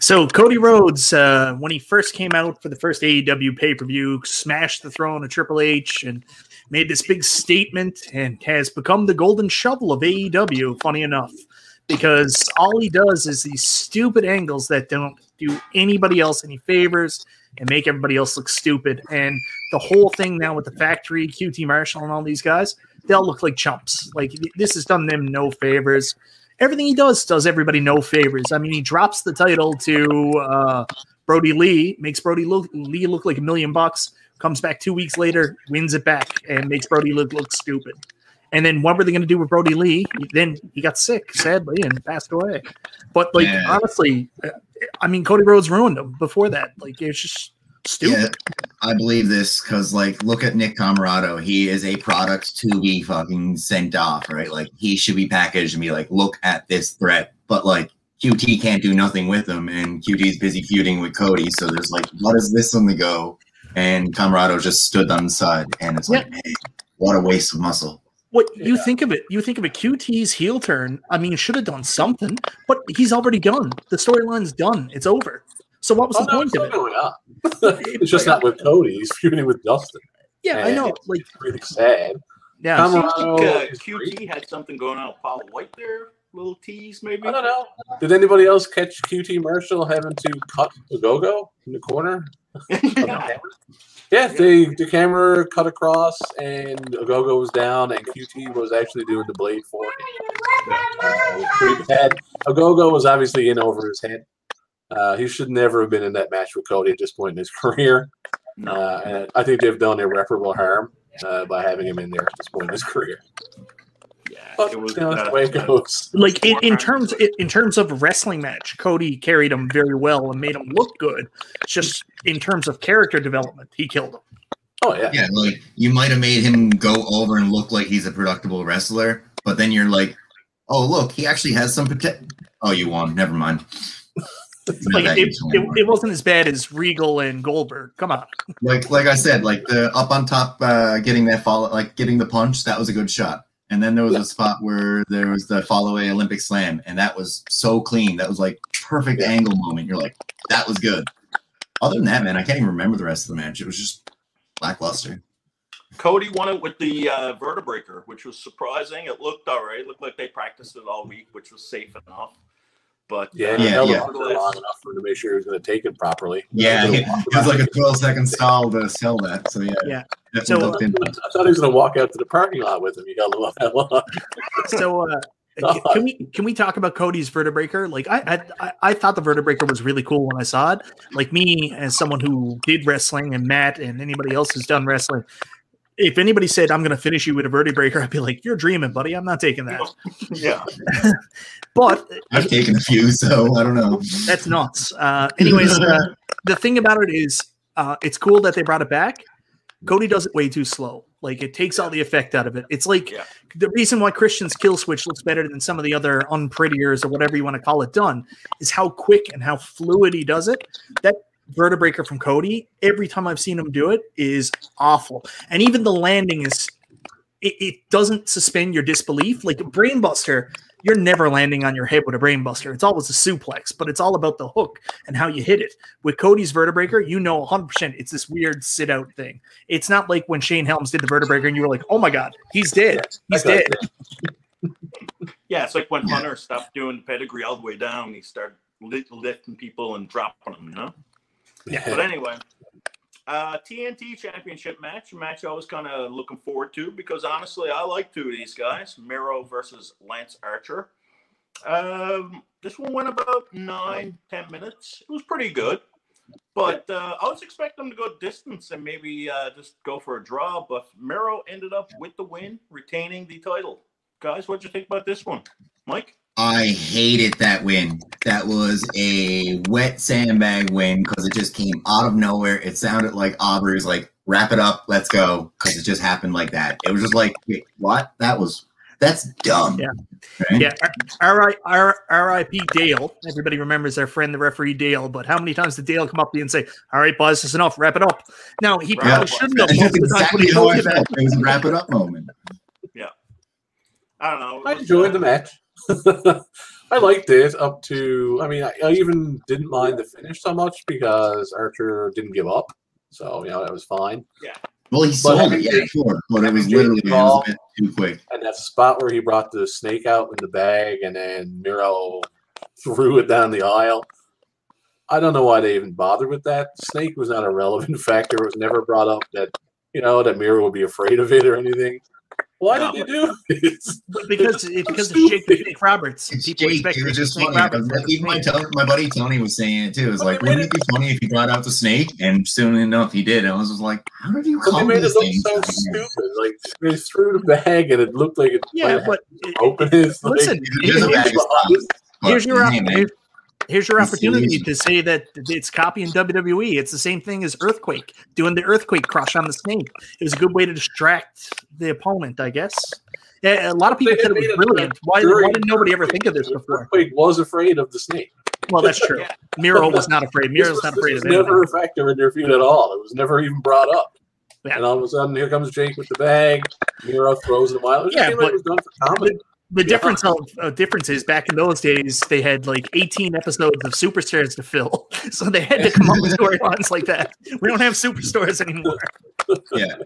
So Cody Rhodes, uh, when he first came out for the first AEW pay per view, smashed the throne of Triple H and made this big statement, and has become the golden shovel of AEW. Funny enough, because all he does is these stupid angles that don't do anybody else any favors and make everybody else look stupid. And the whole thing now with the factory, QT Marshall, and all these guys, they'll look like chumps. Like this has done them no favors everything he does does everybody no favors. I mean, he drops the title to uh, Brodie Lee, makes Brodie look, Lee look like a million bucks, comes back two weeks later, wins it back, and makes Brodie look, look stupid. And then what were they going to do with Brodie Lee? Then he got sick, sadly, and passed away. But like Yeah. honestly, uh, I mean, Cody Rhodes ruined him before that. Like it's just stupid. Yeah, I believe this because, like, look at Nick Comoroto. He is a product to be fucking sent off, right? Like, he should be packaged and be like, look at this threat. But, like, QT can't do nothing with him, and QT's busy feuding with Cody. So there's like, what is this on the go? And Camarado just stood on the side, and it's like, man, what a waste of muscle. What you Yeah. think of it? You think of a QT's heel turn. I mean, should have done something, but he's already done. The storyline's done. It's over. So what was Oh, the no, point it's of it? going on. [laughs] it's just not with Cody. He's feuding with Dustin. Yeah, I know. And Like, It's really sad. yeah, Seems Comoroto like uh, is great. QT had something going on with Paul White there. Little tease, maybe. I don't know. Did anybody else catch QT Marshall having to cut the go-go in the corner? [laughs] yeah. Yeah, the the camera cut across and Ogogo was down and QT was actually doing the blade for him. Uh, it was pretty bad. Ogogo was obviously in over his head. Uh, he should never have been in that match with Cody at this point in his [laughs] career. No. Uh, and I think they've done irreparable harm uh, by having him in there at this point in his career. Yeah. But It was, you know, that's uh, the way it goes. like in, in terms in terms of a wrestling match, Cody carried him very well and made him look good. Just in terms of character development, he killed him. Oh yeah. Yeah, like, you might have made him go over and look like he's a productive wrestler, but then you're like, oh, look, he actually has some potential. Oh, you won. Never mind. Like it, it, it wasn't as bad as Regal and Goldberg. Come on. like like I said, like the up on top, uh, getting that follow, like getting the punch, that was a good shot. And then there was a spot where there was the follow away Olympic slam, and that was so clean. That was like perfect Yeah. angle moment. You're like, that was good. Other than that, man, I can't even remember the rest of the match. It was just lackluster. Cody won it with the uh, vertebreaker, which was surprising. It looked all right. It looked like they practiced it all week, which was safe enough. But Yeah, uh, he Yeah, held yeah. it long enough for him to make sure he was going to take it properly. Yeah, He it was gonna was like a 12 second stall to sell that. So yeah, Yeah. So, looked into. I thought he was going to walk out to the parking lot with him. He held him up that long. So uh, [laughs] c- can we can we talk about Cody's vertebreaker? Like I, I I- I thought the vertebreaker was really cool when I saw it. Like me as someone who did wrestling and Matt and anybody else who's done wrestling. If anybody said I'm going to finish you with a vertebreaker, I'd be like, "You're dreaming, buddy. I'm not taking that." [laughs] yeah, [laughs] But I've taken a few, so I don't know. That's nuts. Uh, anyways, uh, the thing about it is, uh, it's cool that they brought it back. Cody does it way too slow. Like it takes all the effect out of it. It's like Yeah. the reason why Christian's kill switch looks better than some of the other unprettiers or whatever you want to call it done is how quick and how fluid he does it. That vertebreaker from Cody, every time I've seen him do it, is awful. And even the landing is it, it doesn't suspend your disbelief. Like a Brainbuster, you're never landing on your head with a brainbuster. It's always a suplex, but it's all about the hook and how you hit it. With Cody's vertebreaker, you know 100% it's this weird sit out thing. It's not like when Shane Helms did the vertebraker and you were like, oh my God, he's dead. He's dead. [laughs] yeah. It's like when Hunter stopped doing pedigree all the way down. He started lifting people and dropping them. You know. Dead. But anyway, Uh, TNT Championship match, match I was kind of looking forward to because honestly, I like two of these guys Miro versus Lance Archer. Um, this one went about nine, ten minutes. It was pretty good. But uh, I was expecting them to go distance and maybe uh, just go for a draw. But Miro ended up with the win, retaining the title. Guys, what'd you think about this one? Mike? I hated that win. That was a wet sandbag win because it just came out of nowhere. It sounded like Aubrey's like, wrap it up, let's go, because it just happened like that. It was just like, wait, what? That was that's dumb. Yeah. Right? Yeah, R- R- R- R.I.P. Dale. Everybody remembers their friend, the referee Dale. But how many times did Dale come up to you and say, "All right, boys, that's enough. Wrap it up"? Now he probably Yeah. shouldn't have. That's most of the times when exactly how I felt. It was a wrap it up moment. Yeah. I don't know. I enjoyed the match. [laughs] I liked it up to. I mean, I, I even didn't mind the finish so much because Archer didn't give up. So you know that was fine. Yeah. Well, he sold it, yeah, Jake- sure, but it was having Jake literally it was a bit too quick. And that spot where he brought the snake out in the bag and then Miro threw it down the aisle. I don't know why they even bothered with that. Snake was not a relevant [laughs] factor. It was never brought up that you know that Miro would be afraid of it or anything. Why did you do this? [laughs] because It's because so it's Jake, stupid. Jake Roberts. It's People Jake. expect It was just Snake funny. Roberts. because Even my, Tony, my buddy Tony was saying it too. It was But like, wouldn't it be funny if he brought out the snake? And soon enough, he did. And I was just like, how did you But they come made to it look so stupid. Like they threw the bag and it looked like it Yeah, might but open. It's like, listen, It was a bag of stuff. But, here's your here's, here's your opportunity to say that it's copying WWE. It's the same thing as Earthquake doing the Earthquake crush on the snake. It was a good way to distract the opponent, I guess. Yeah, a lot of people They said it was brilliant. Why, why didn't nobody ever think of this before? Earthquake was afraid of the snake. Well, that's true. Yeah. Miro was not afraid. This Miro's was, not afraid was of anything. never a factor in their feud at all. It was never even brought up. Yeah. And all of a sudden, here comes Jake with the bag. Miro throws it a while. It Yeah, yeah, like but- it was done for comedy. The Yeah. difference of uh, difference is back in those days they had like 18 episodes of superstars to fill, [laughs] so they had to come up with storylines like that. We don't have superstars anymore. yeah.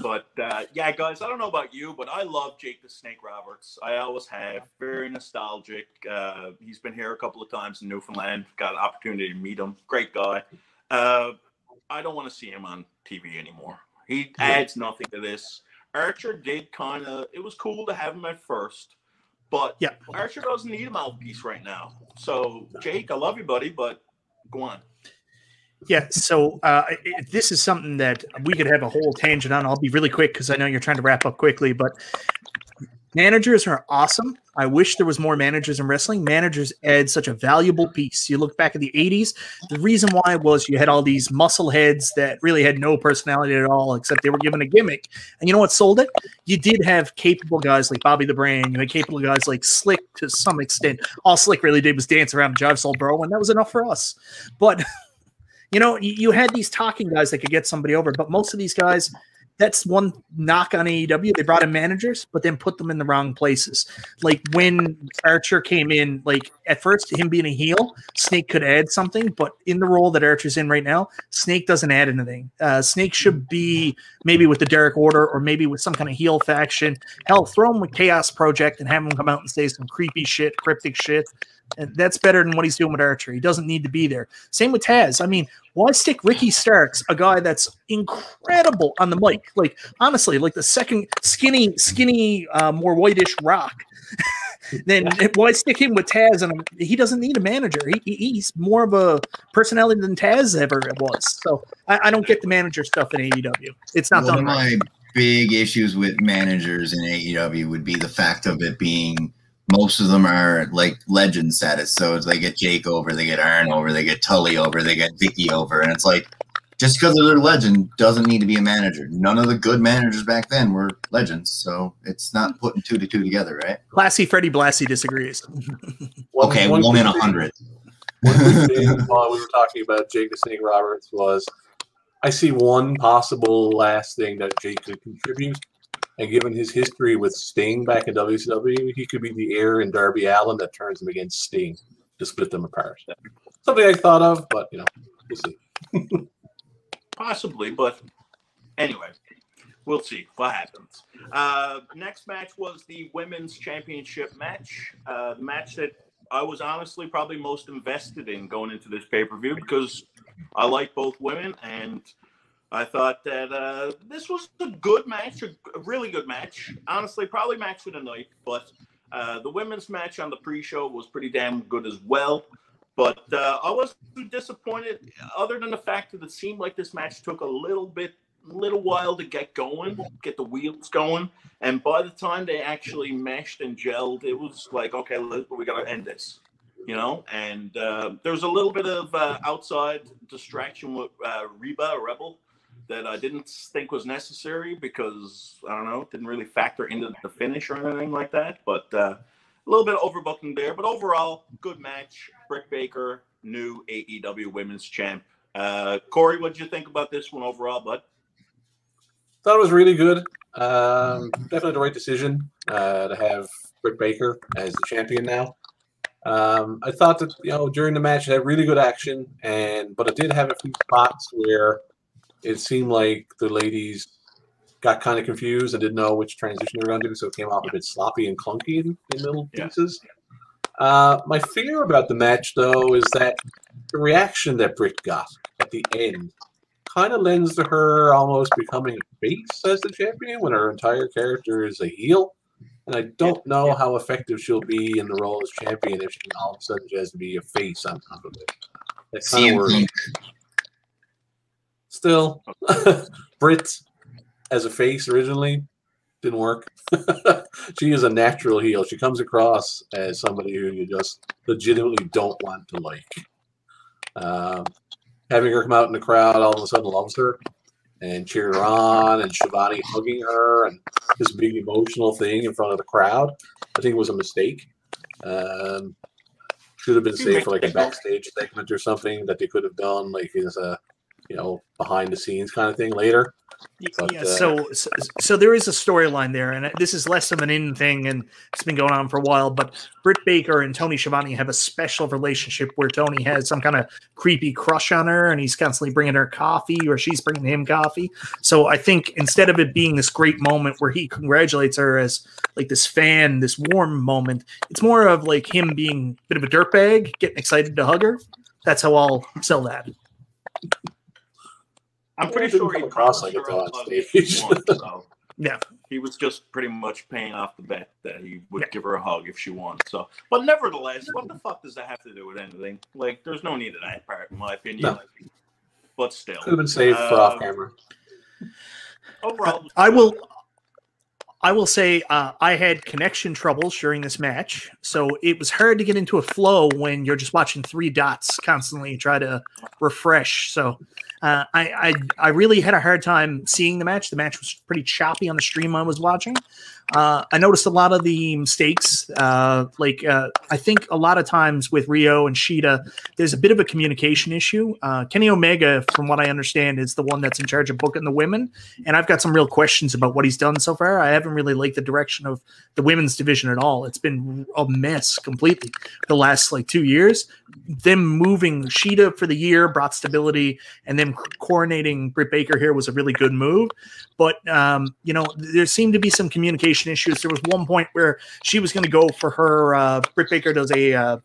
But uh, yeah, guys, I don't know about you, but I love Jake the Snake Roberts. I always have. Very nostalgic. Uh, he's been here a couple of times in Newfoundland. Got an opportunity to meet him. Great guy. Uh, I don't want to see him on TV anymore. He adds nothing to this. Archer did kind of. It was cool to have him at first, but Yeah. Archer doesn't need a mouthpiece right now. So Jake, I love you, buddy, but go on. Yeah, so uh, this is something that we could have a whole tangent on. I'll be really quick because I know you're trying to wrap up quickly, but managers are awesome. I wish there was more managers in wrestling. Managers add such a valuable piece. You look back at the 80s, the reason why was you had all these muscle heads that really had no personality at all, except they were given a gimmick. And you know what sold it? You did have capable guys like Bobby the Brain. You had capable guys like Slick to some extent. All Slick really did was dance around and jive soul bro, and that was enough for us. But [laughs] you know, you, you had these talking guys that could get somebody over, but most of these guys, that's one knock on AEW. They brought in managers, but then put them in the wrong places. Like when Archer came in, like at first, him being a heel, Snake could add something, but in the role that Archer's in right now, Snake doesn't add anything. Uh, Snake should be maybe with the Dark Order or maybe with some kind of heel faction. Hell, throw him with Chaos Project and have him come out and say some creepy shit, cryptic shit. And that's better than what he's doing with Archer. He doesn't need to be there. Same with Taz. I mean, why stick Ricky Starks, a guy that's incredible on the mic? Like honestly, like the second skinny, skinny, uh, more whitish Rock. [laughs] then why stick him with Taz? And he doesn't need a manager. He, he- he's more of a personality than Taz ever was. So I, I don't get the manager stuff in AEW. It's not One of done right. my big issues with managers in AEW would be the fact of it being most of them are like legend status. So it's they get Jake over, they get Arn over, they get Tully over, they get Vickie over, and it's like just because they're a legend doesn't need to be a manager. None of the good managers back then were legends, so it's not putting two to two together, right? Classy Freddie Blassie disagrees. [laughs] One- Okay, one one in a hundred. One [laughs] thing while we were talking about Jake the Snake Roberts was I see one possible last thing that Jake could contribute. And given his history with Sting back in WCW, he could be the heir in Darby Allin that turns him against Sting to split them apart. Something I thought of, but you know, we'll see. [laughs] Possibly, but anyway, we'll see what happens. Uh, next match was the women's championship match. Uh, the match that I was honestly probably most invested in going into this pay per view because I like both women and I thought that uh, this was a good match, a, really good match. Honestly, probably match of the night, but uh, the women's match on the pre-show was pretty damn good as well. But uh, I was disappointed, other than the fact that it seemed like this match took a little bit, little while to get going, get the wheels going, and by the time they actually meshed and gelled, it was like, okay, we got to end this you know. And uh, there was a little bit of uh, outside distraction with uh, Reba Rebel that I didn't think was necessary because I don't know, didn't really factor into the finish or anything like that. But uh, a little bit of overbooking there. But overall, good match. Britt Baker, new AEW Women's Champ. Uh, Corey, what did you think about this one overall, bud? Thought it was really good. Um, definitely the right decision uh, to have Britt Baker as the champion now. Um, I thought that you know during the match it had really good action, and but it did have a few spots where it seemed like the ladies got kind of confused and didn't know which transition they were going to do, so it came off a bit sloppy and clunky in, in little Yeah. pieces. Uh, my fear about the match, though, is that the reaction that Britt got at the end kind of lends to her almost becoming a face as the champion when her entire character is a heel. And I don't know how effective she'll be in the role as champion if she all of a sudden has to be a face on top of it. That kind of CM worries Punk. Still, [laughs] Britt as a face originally didn't work. [laughs] she is a natural heel. She comes across as somebody who you just legitimately don't want to like. Um, having her come out in the crowd all of a sudden loves her and cheer her on, and Schiavone hugging her, and this big emotional thing in front of the crowd. I think it was a mistake. Um, should have been saved for like a backstage segment or something that they could have done, like as a you know behind the scenes kind of thing later. But, yeah, uh, so, so so there is a storyline there, and this is less of an in thing, and it's been going on for a while. But Britt Baker and Tony Schiavone have a special relationship where Tony has some kind of creepy crush on her, and he's constantly bringing her coffee, or she's bringing him coffee. So I think instead of it being this great moment where he congratulates her as like this fan, this warm moment, it's more of like him being a bit of a dirtbag, getting excited to hug her. That's how I'll sell that. I'm pretty sure he come across promised like it a though on hug if she stage. won, so [laughs] Yeah. he was just pretty much paying off the bet that he would Yeah. give her a hug if she won. So, but nevertheless, what the fuck does that have to do with anything? Like, there's no need of that part, in my opinion. No. But still, Could have been saved for Uh, off camera. overall, I will. I will say uh, I had connection troubles during this match, so it was hard to get into a flow when you're just watching three dots constantly try to refresh. So uh, I, I I really had a hard time seeing the match. The match was pretty choppy on the stream I was watching. Uh, I noticed a lot of the mistakes. Uh, like uh, I think a lot of times with Rio and Shida, there's a bit of a communication issue. Uh, Kenny Omega, from what I understand, is the one that's in charge of booking the women and I've got some real questions about what he's done so far. I haven't really liked the direction of the women's division at all. It's been a mess completely the last like two years. Them moving Shida for the year brought stability, and then coronating Britt Baker here was a really good move. But um, you know, there seemed to be some communication issues. There was one point where she was going to go for her. Uh, Britt Baker does a uh,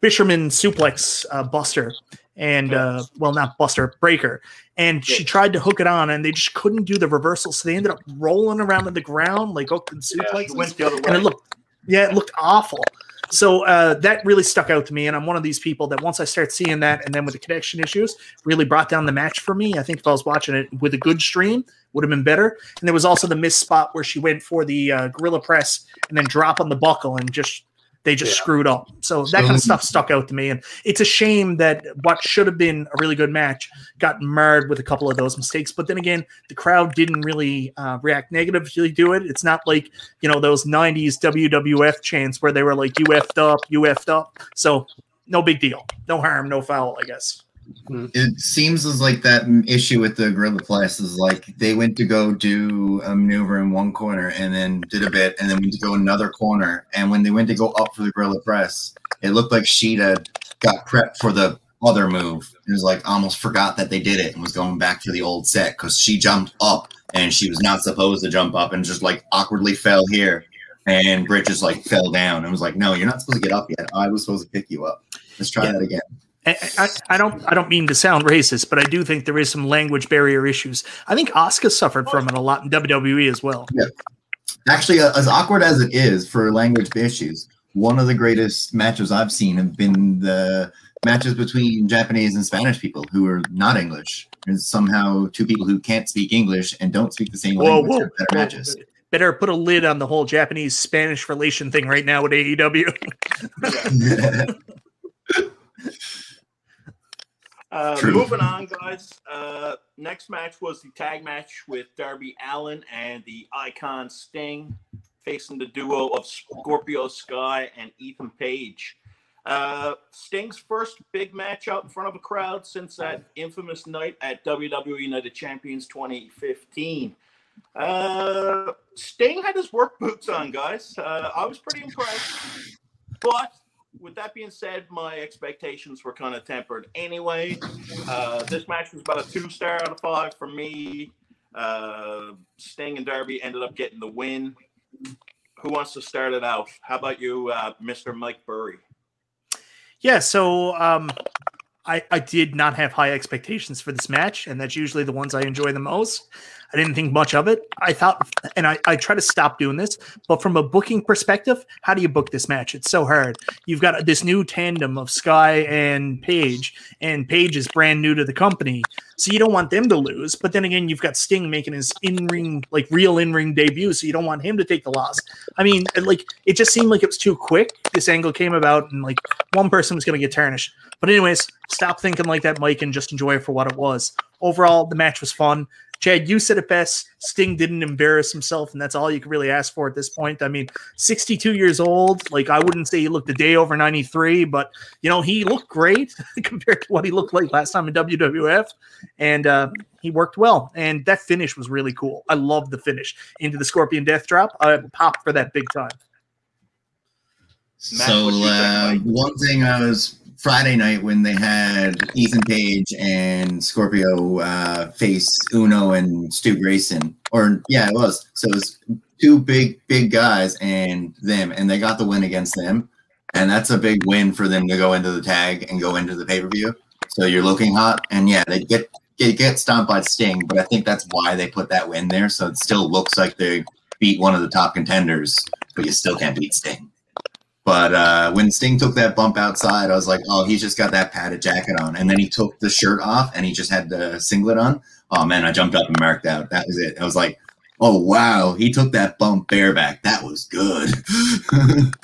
fisherman suplex uh, buster, and uh, well, not buster breaker, and she tried to hook it on, and they just couldn't do the reversal, so they ended up rolling around on the ground like hooked and yeah, went the other and it looked, yeah, it looked awful. So uh, that really stuck out to me, and I'm one of these people that once I start seeing that, and then with the connection issues, really brought down the match for me. I think if I was watching it with a good stream, would have been better. And there was also the missed spot where she went for the uh, gorilla press and then drop on the buckle, and just they just Yeah. screwed up. So that kind of stuff stuck out to me, and it's a shame that what should have been a really good match got marred with a couple of those mistakes. But then again, the crowd didn't really uh, react negatively to it. It's not like you know those '90s WWF chants where they were like "you effed up, you effed up." So no big deal, no harm, no foul, I guess. Mm-hmm. It seems as like that issue with the gorilla press is like they went to go do a maneuver in one corner and then did a bit and then went to go another corner. And when they went to go up for the gorilla press, it looked like Shida got prepped for the other move. It was like almost forgot that they did it and was going back for the old set because she jumped up and she was not supposed to jump up and just like awkwardly fell here. And Britt just like fell down and was like, No, you're not supposed to get up yet. I was supposed to pick you up. Let's try Yeah. that again. I, I, I don't I don't mean to sound racist, but I do think there is some language barrier issues. I think Asuka suffered from it a lot in WWE as well. Yeah. Actually, uh, as awkward as it is for language issues, one of the greatest matches I've seen have been the matches between Japanese and Spanish people who are not English. There's somehow two people who can't speak English and don't speak the same Whoa, language whoa, better whoa. matches. Better put a lid on the whole Japanese Spanish relation thing right now with AEW. [laughs] [laughs] [laughs] Uh, moving on, guys. Uh, next match was the tag match with Darby Allin and the Icon Sting facing the duo of Scorpio Sky and Ethan Page. Uh, Sting's first big match out in front of a crowd since that infamous night at WWE United Champions 2015. Uh, Sting had his work boots on, guys. Uh, I was pretty impressed. But with that being said, my expectations were kind of tempered anyway. Uh, this match was about a two star out of five for me. Uh, Sting and Darby ended up getting the win. Who wants to start it out? How about you, uh, Mr. Mike Burry? Yeah, so um, I I did not have high expectations for this match, and that's usually the ones I enjoy the most. I didn't think much of it. I thought, and I, I try to stop doing this, but from a booking perspective, how do you book this match? It's so hard. You've got this new tandem of Sky and Page, and Page is brand new to the company, so you don't want them to lose. But then again, you've got Sting making his in ring, like real in ring debut, so you don't want him to take the loss. I mean, like it just seemed like it was too quick. This angle came about, and like one person was going to get tarnished. But anyways, stop thinking like that, Mike, and just enjoy it for what it was. Overall, the match was fun. Chad, you said it best. Sting didn't embarrass himself, and that's all you can really ask for at this point. I mean, 62 years old. Like I wouldn't say he looked a day over 93, but you know he looked great [laughs] compared to what he looked like last time in WWF, and uh, he worked well. And that finish was really cool. I love the finish into the Scorpion Death Drop. I popped for that big time. Matt, so what you think, uh, one thing I was Friday night when they had Ethan Page and Scorpio uh, face Uno and Stu Grayson, or yeah, it was. So it was two big big guys and them, and they got the win against them, and that's a big win for them to go into the tag and go into the pay per view. So you're looking hot, and yeah, they get get get stomped by Sting, but I think that's why they put that win there. So it still looks like they beat one of the top contenders, but you still can't beat Sting. But uh, when Sting took that bump outside, I was like, oh, he's just got that padded jacket on. And then he took the shirt off and he just had the singlet on. Oh, man, I jumped up and marked out. That was it. I was like, oh, wow, he took that bump bareback. That was good. [laughs]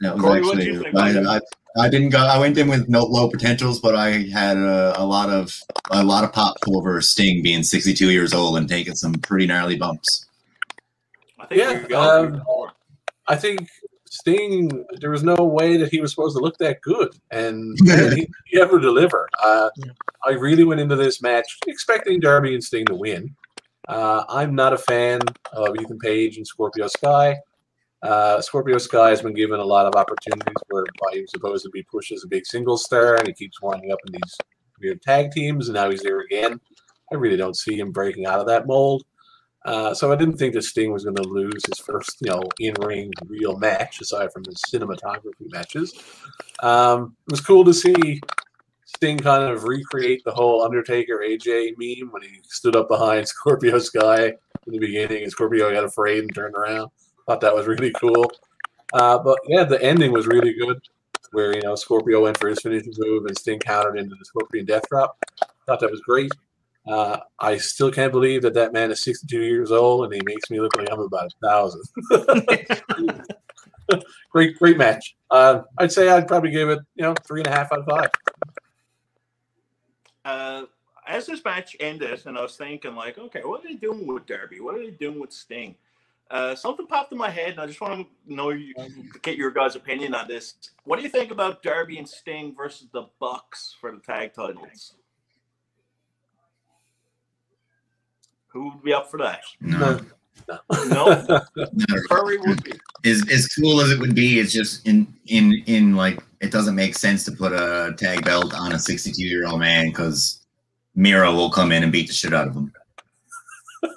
That was Corey, what'd you actually, think, I. I, I didn't go, I went in with no low potentials, but I had a, a lot of a lot of pop over Sting being 62 years old and taking some pretty gnarly bumps. I think Yeah, um, I think Sting, there was no way that he was supposed to look that good, and [laughs] man, he, he ever deliver. Uh, Yeah. I really went into this match expecting Darby and Sting to win. Uh, I'm not a fan of Ethan Page and Scorpio Sky. Uh, Scorpio Sky has been given a lot of opportunities where he was supposed to be pushed as a big single star, and he keeps winding up in these weird tag teams, and now he's there again. I really don't see him breaking out of that mold. Uh, so I didn't think that Sting was going to lose his first, you know, in-ring real match aside from his cinematography matches. Um, it was cool to see Sting kind of recreate the whole Undertaker AJ meme when he stood up behind [laughs] Scorpio Sky in the beginning, and Scorpio got afraid and turned around. Thought that was really cool. Uh, but yeah, the ending was really good, where you know Scorpio went for his finishing move and Sting countered into the Scorpion Death Drop. Thought that was great. Uh, I still can't believe that that man is 62 years old and he makes me look like I'm about a thousand. [laughs] great, great match. Uh, I'd say I'd probably give it, you know, three and a half out of five. uh, as this match ended, and I was thinking, like, okay, what are they doing with Darby? What are they doing with Sting? Uh, something popped in my head, and I just want to know you, get your guys' opinion on this. What do you think about Darby and Sting versus the Bucks for the tag titles? Who would be up for that? No, No, not [laughs] Curry would be. as as cool as it would be, it's just in in in like it doesn't make sense to put a tag belt on a 62 year old man because Miro will come in and beat the shit out of him. [laughs]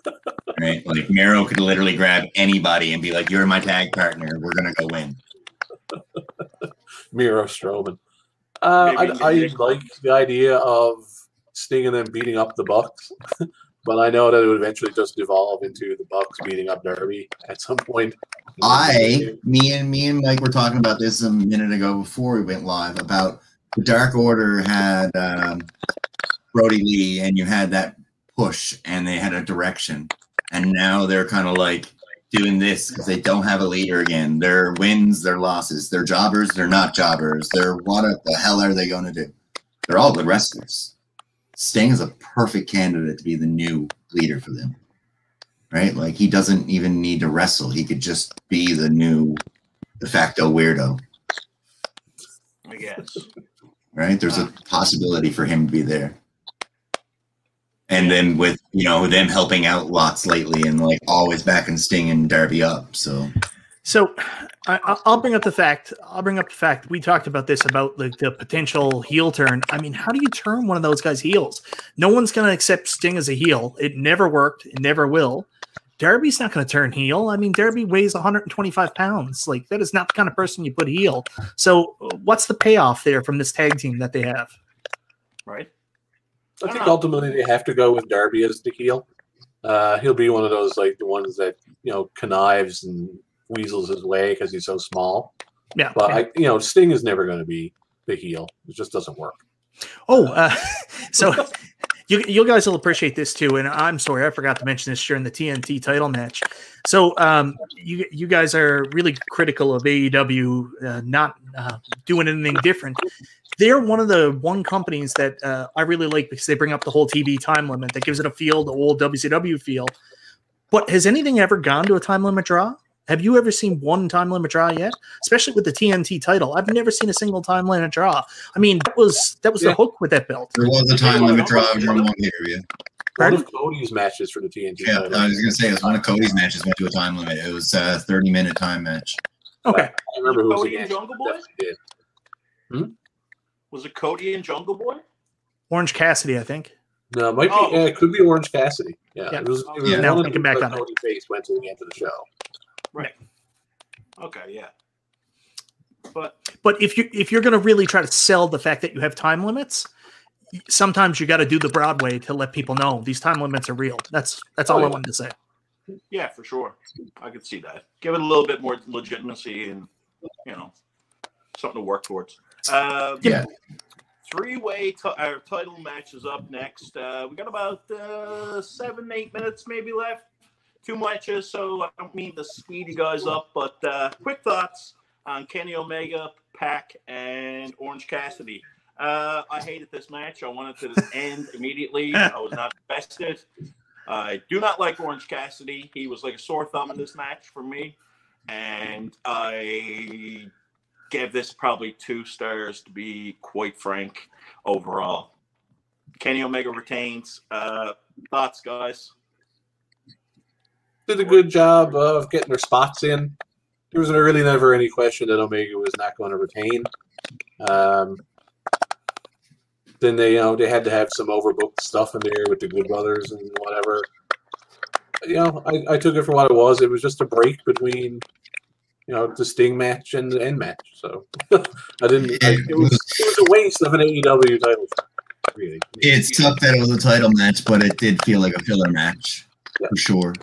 right? Like Miro could literally grab anybody and be like, "You're my tag partner. We're gonna go win." Miro Strowman. Uh, I, I like the idea of Sting and them beating up the Bucks, [laughs] but I know that it would eventually just devolve into the Bucks beating up Darby at some point. I, me and me and Mike were talking about this a minute ago before we went live about the Dark Order had um, Brodie Lee, and you had that push, and they had a direction, and now they're kind of like doing this because they don't have a leader again. Their wins, their losses, they're jobbers, they're not jobbers. They're what the hell are they going to do? They're all good wrestlers. Sting is a perfect candidate to be the new leader for them right? Like he doesn't even need to wrestle. He could just be the new de facto weirdo, I guess. right? There's a possibility for him to be there. And then with you know them helping out lots lately and like always backing Sting and Darby up. So So I, I- I'll bring up the fact. I'll bring up the fact we talked about this about like the potential heel turn. I mean, how do you turn one of those guys heels? No one's going to accept Sting as a heel. It never worked. It never will. Darby's not going to turn heel. I mean, Darby weighs 125 pounds. Like that is not the kind of person you put heel. So what's the payoff there from this tag team that they have? Right? I think ultimately they have to go with Darby as the heel. Uh, he'll be one of those like the ones that you know connives and weasels his way because he's so small. Yeah. But I, you know, Sting is never going to be the heel. It just doesn't work. Oh, uh, [laughs] so [laughs] you you guys will appreciate this too. And I'm sorry, I forgot to mention this during the TNT title match. So um, you you guys are really critical of AEW uh, not uh, doing anything different. They're one of the one companies that uh, I really like because they bring up the whole TV time limit that gives it a feel, the old WCW feel. But has anything ever gone to a time limit draw? Have you ever seen one time limit draw yet? Especially with the TNT title, I've never seen a single time limit draw. I mean, that was that was Yeah. the hook with that belt. there was a time limit draw during one period. One Pardon? of Cody's matches for the TNT Yeah, title. I was gonna say it was one of Cody's matches went to a time limit. It was a 30 minute time match. Okay, I remember who was Cody and. Jungle Boy? Definitely did. Hmm? Was it Cody and Jungle Boy? Orange Cassidy, I think. No, it might be. Oh. yeah, it could be Orange Cassidy. Yeah, Yeah. it was. It was Yeah. Now one of thinking back that on it. Cody face went to the end of the show. Okay, yeah. But But if you if you're going to really try to sell the fact that you have time limits, sometimes you got to do the Broadway to let people know these time limits are real. That's that's all Oh, I wanted to say. yeah, for sure. I could see that. Give it a little bit more legitimacy and you know something to work towards. Uh, Yeah. three-way t- uh, title matches up next. Uh, we got about uh, seven, eight minutes maybe left. Two matches, so I don't mean to speed you guys up, but uh, quick thoughts on Kenny Omega, Pac, and Orange Cassidy. Uh, I hated this match. I wanted to end [laughs] immediately. I was not invested. I do not like Orange Cassidy. He was like a sore thumb in this match for me, and I gave this probably two stars to be quite frank overall. Kenny Omega retains. Uh, thoughts, guys? Did a good job of getting their spots in. There was really never any question that Omega was not going to retain. Um, then they, you know, they had to have some overbooked stuff in there with the Good Brothers and whatever. You know, I, I took it for what it was. It was just a break between, you know, the Sting match and the end match. So [laughs] I didn't. I, it was it was a waste of an AEW title. Really, It's tough that it was a title match, but it did feel like a filler match Yeah. for sure.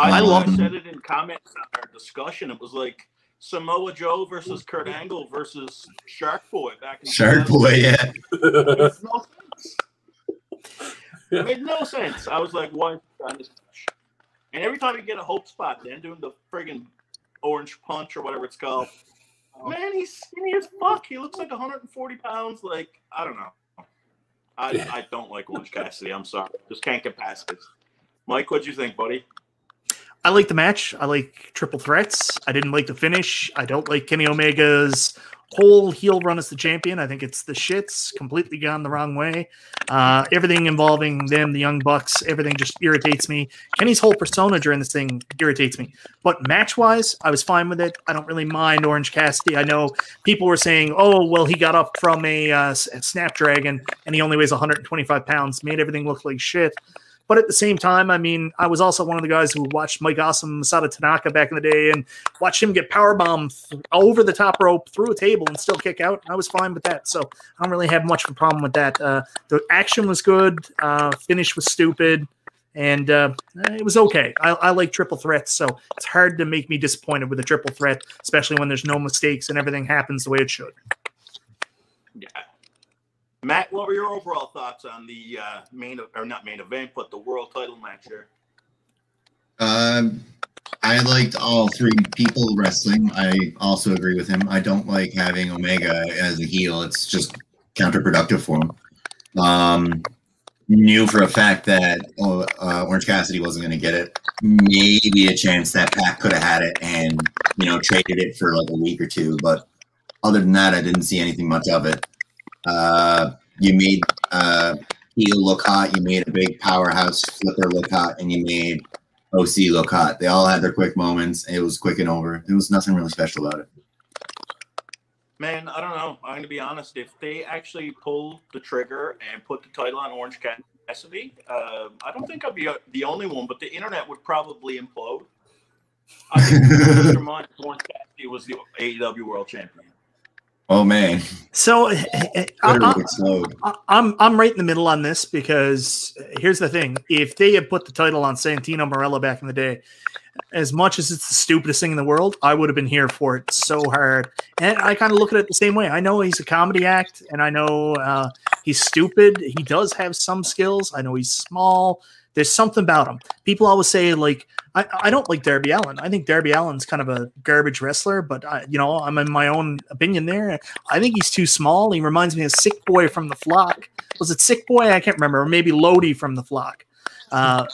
I, I love- I said it in comments on our discussion. It was like Samoa Joe versus Kurt Angle versus Shark Boy back in Shark 2000. Boy, yeah. It made no sense. It made no sense. I was like, why on this match? And every time you get a hope spot, then doing the friggin' orange punch or whatever it's called. Man, he's skinny as fuck. He looks like 140 pounds. Like, I don't know. I, I don't like Orange Cassidy. I'm sorry. Just can't get past this. Mike, what'd you think, buddy? I like the match. I like triple threats. I didn't like the finish. I don't like Kenny Omega's whole heel run as the champion. I think it's the shits completely gone the wrong way. Uh, everything involving them, the Young Bucks, everything just irritates me. Kenny's whole persona during this thing irritates me. But match wise, I was fine with it. I don't really mind Orange Cassidy. I know people were saying, oh, well, he got up from a, uh, a Snapdragon and he only weighs 125 pounds, made everything look like shit. But at the same time, I mean, I was also one of the guys who watched Mike Awesome Masato Tanaka back in the day and watched him get power bombed over the top rope through a table and still kick out. I was fine with that. So I don't really have much of a problem with that. Uh, the action was good. Uh, finish was stupid and uh, it was okay. I, I, like triple threats, so it's hard to make me disappointed with a triple threat, especially when there's no mistakes and everything happens the way it should. Yeah. Matt, what were your overall thoughts on the uh, main or not main event, but the world title match here? Um, I liked all three people wrestling. I also agree with him. I don't like having Omega as a heel. It's just counterproductive for him. Um, knew for a fact that oh, uh, Orange Cassidy wasn't going to get it. Maybe a chance that Pac could have had it and you know traded it for like a week or two, but other than that, I didn't see anything much of it. Uh, you made uh, heel look hot. You made a big powerhouse flipper look hot, and you made OC look hot. They all had their quick moments. It was quick and over. There was nothing really special about it. Man, I don't know. I'm going to be honest. If they actually pull the trigger and put the title on Orange Cassidy, uh, I don't think I'd be the only one, but the internet would probably implode. I think [laughs] Orange Cassidy was the AEW World Champion. Oh man! So eh, eh, eh, I, I, I'm I'm right in the middle on this because here's the thing: if they had put the title on Santino Marella back in the day, as much as it's the stupidest thing in the world, I would have been here for it so hard. And I kind of look at it the same way. I know he's a comedy act, and I know uh, he's stupid. He does have some skills. I know he's small. There's something about him. People always say like, I, I don't like Darby Allin. I think Darby Allin's kind of a garbage wrestler, but I, you know, I'm in my own opinion there. I think he's too small. He reminds me of Sick Boy from the Flock. Was it Sick Boy? I can't remember. Or maybe Lodi from the Flock. Uh,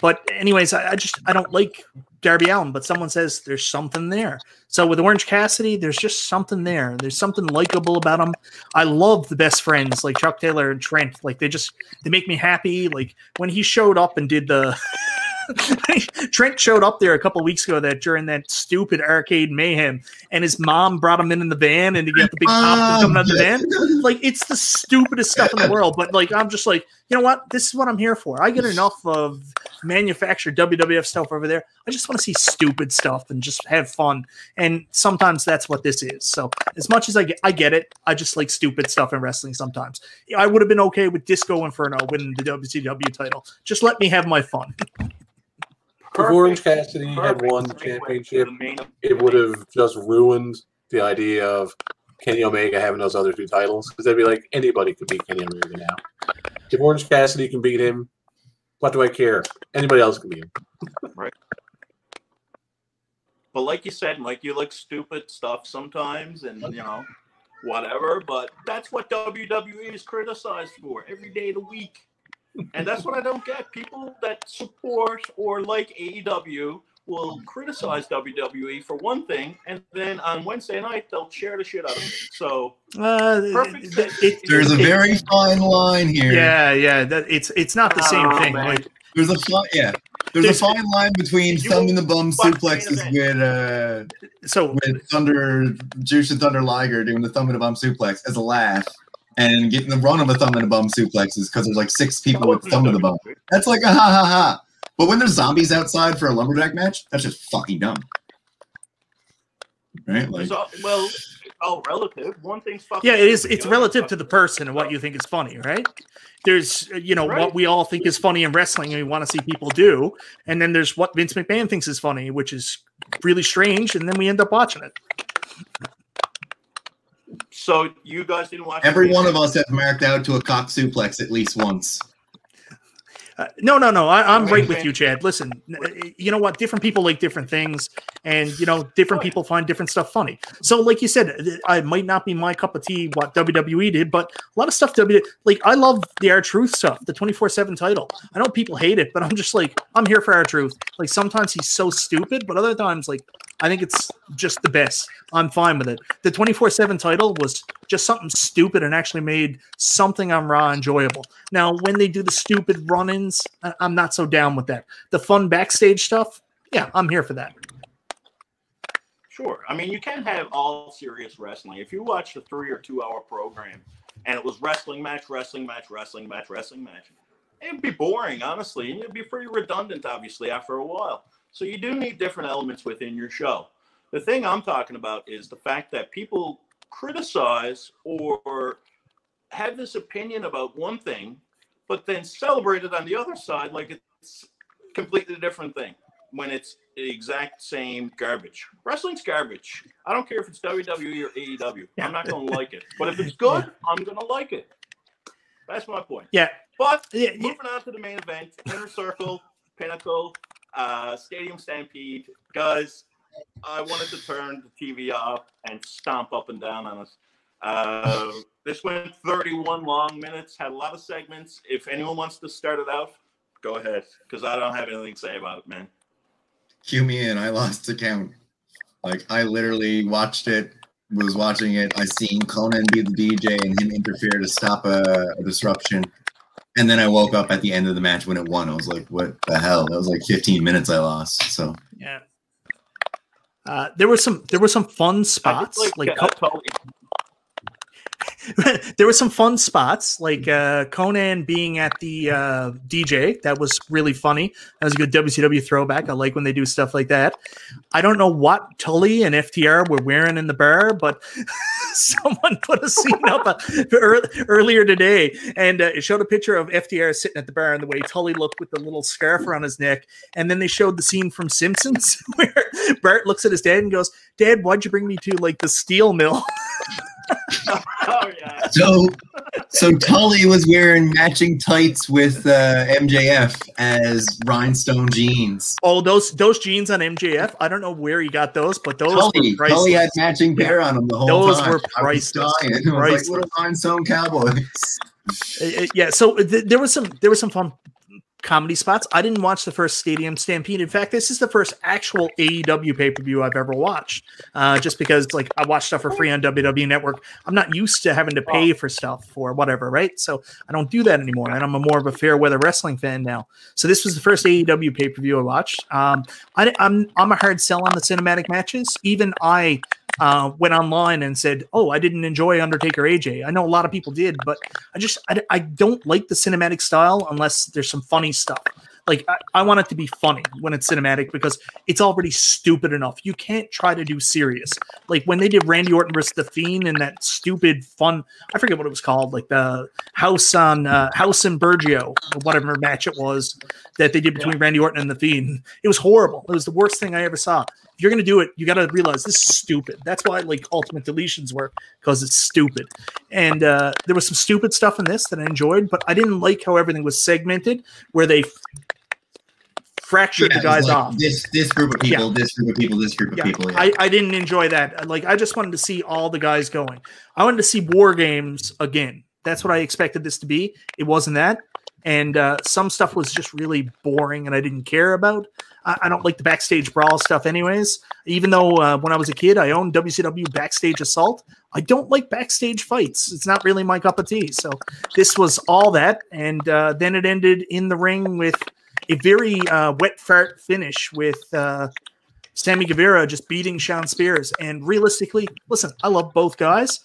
but anyways, I, I, just I don't like Darby Allin, but someone says there's something there. So with Orange Cassidy, there's just something there. There's something likable about him. I love the best friends like Chuck Taylor and Trent. Like they just they make me happy. Like when he showed up and did the [laughs] [laughs] Trent showed up there a couple weeks ago that during that stupid arcade mayhem, and his mom brought him in in the van, and he got the big pop coming out of the um, van. Like it's the stupidest stuff in the world. But like I'm just like, you know what? This is what I'm here for. I get enough of manufactured WWF stuff over there. I just want to see stupid stuff and just have fun. And sometimes that's what this is. So as much as I get, I get it. I just like stupid stuff in wrestling sometimes. I would have been okay with Disco Inferno winning the WCW title. Just let me have my fun. [laughs] If Orange Cassidy had won the championship, it would have just ruined the idea of Kenny Omega having those other two titles because they'd be like anybody could beat Kenny Omega now. If Orange Cassidy can beat him, what do I care? Anybody else can beat him. right. But like you said, Mike, you like stupid stuff sometimes, and you know, whatever. But that's what WWE is criticized for every day of the week. And that's what I don't get. People that support or like AEW will criticize WWE for one thing, and then on Wednesday night they'll share the shit out of it. So uh, perfect. It, it, there's it, a very fine line here. Yeah, yeah. That, it's it's not the same oh, thing. Like, there's a fine, yeah. There's, there's, a fine line between thumb in the bum suplexes with uh so with Thunder Jushin Thunder Liger doing the thumb in the bum suplex as a laugh and getting the run of a thumb and a bum suplexes because there's like six people with thumb in the bum. That's like a ha ha ha. But when there's zombies outside for a lumberjack match, that's just fucking dumb. Right? Like, so, well, all relative. One thing's fucking. Yeah, it is. It's relative to the person and what you think is funny, right? There's, you know, right. what we all think is funny in wrestling and we want to see people do, and then there's what Vince McMahon thinks is funny, which is really strange, and then we end up watching it. So you guys didn't watch. Every one of us have marked out to a cock suplex at least once. Uh, no, no, no. I, am right with you, Chad. Listen, you know what? Different people like different things, and you know, different people find different stuff funny. So, like you said, I might not be my cup of tea what WWE did, but a lot of stuff WWE like I love the R-Truth stuff, the 24/7 title. I know people hate it, but I'm just like I'm here for R-Truth. Like sometimes he's so stupid, but other times like I think it's just the best. I'm fine with it. The 24 7 title was just something stupid and actually made something on Raw enjoyable. Now, when they do the stupid run ins, I'm not so down with that. The fun backstage stuff, yeah, I'm here for that. Sure. I mean, you can have all serious wrestling. If you watch a three or two hour program and it was wrestling match, wrestling match, wrestling match, wrestling match, it'd be boring, honestly, and it'd be pretty redundant, obviously, after a while. So you do need different elements within your show. The thing I'm talking about is the fact that people criticize or have this opinion about one thing, but then celebrate it on the other side like it's completely different thing when it's the exact same garbage. Wrestling's garbage. I don't care if it's WWE or AEW. I'm not going to like it. But if it's good, I'm going to like it. That's my point. Yeah. But Yeah, yeah. moving on to the main event, Inner Circle, Pinnacle, uh, Stadium Stampede. Guys, I wanted to turn the TV off and stomp up and down on us. Uh, this went 31 long minutes, had a lot of segments. If anyone wants to start it out, go ahead, because I don't have anything to say about it, man. Cue me in. I lost the count. Like I literally watched it, was watching it. I seen Konnan be the DJ and him interfere to stop a, a disruption. And then I woke up at the end of the match when it won. I was like, what the hell? That was like 15 minutes I lost. So Yeah. Uh, there were some there were some fun I just spots like, uh, Tully. [laughs] there were some fun spots like uh, Konnan being at the uh, DJ. That was really funny. That was a good WCW throwback. I like when they do stuff like that. I don't know what Tully and FTR were wearing in the bar, but [laughs] someone put a scene up ear- earlier today, and uh, it showed a picture of FTR sitting at the bar and the way Tully looked with the little scarf around his neck. And then they showed the scene from Simpsons [laughs] where Bart looks at his dad and goes, "Dad, why'd you bring me to like the steel mill?" [laughs] oh yeah. so so Tully was wearing matching tights with uh, MJF as rhinestone jeans. Oh, those those jeans on MJF. I don't know where he got those, but those Tully, were priceless. Tully had matching pair on him the whole Those time. Those were I was priceless. dying. [laughs] I was like Priceless. little rhinestone cowboys. Uh, [laughs] uh, yeah, so th- there was some there was some fun comedy spots. I didn't watch the first Stadium Stampede. In fact, this is the first actual AEW pay per view I've ever watched. Uh, just because like I watch stuff for free on WWE Network, I'm not used to having to pay for stuff or whatever, right? So I don't do that anymore, and I'm a more of a fair weather wrestling fan now. So this was the first AEW pay per view I watched. Um, I, I'm I'm a hard sell on the cinematic matches. Even I uh, went online and said, "Oh, I didn't enjoy Undertaker AJ." I know a lot of people did, but I just I, I don't like the cinematic style unless there's some funny stuff. Like I, I want it to be funny when it's cinematic because it's already stupid enough. You can't try to do serious. Like when they did Randy Orton versus the Fiend in that stupid fun, I forget what it was called, like the House on uh, House and Bergio or whatever match it was that they did between Randy Orton and the Fiend. It was horrible. It was the worst thing I ever saw. If you're gonna do it, you got to realize this is stupid. That's why like Ultimate Deletions work because it's stupid. And uh, there was some stupid stuff in this that I enjoyed, but I didn't like how everything was segmented, where they f- fractured Yeah, the guys like off. This this group of people, this group of people, this group of Yeah, people. Yeah. I, I didn't enjoy that. Like I just wanted to see all the guys going. I wanted to see war games again. That's what I expected this to be. It wasn't that. And uh, some stuff was just really boring and I didn't care about. I, I don't like the backstage brawl stuff, anyways. Even though uh, when I was a kid, I owned WCW Backstage Assault. I don't like backstage fights. It's not really my cup of tea. So this was all that. And uh, then it ended in the ring with a very uh, wet fart finish with. Uh, Sammy Guevara just beating Shawn Spears. And realistically, listen, I love both guys,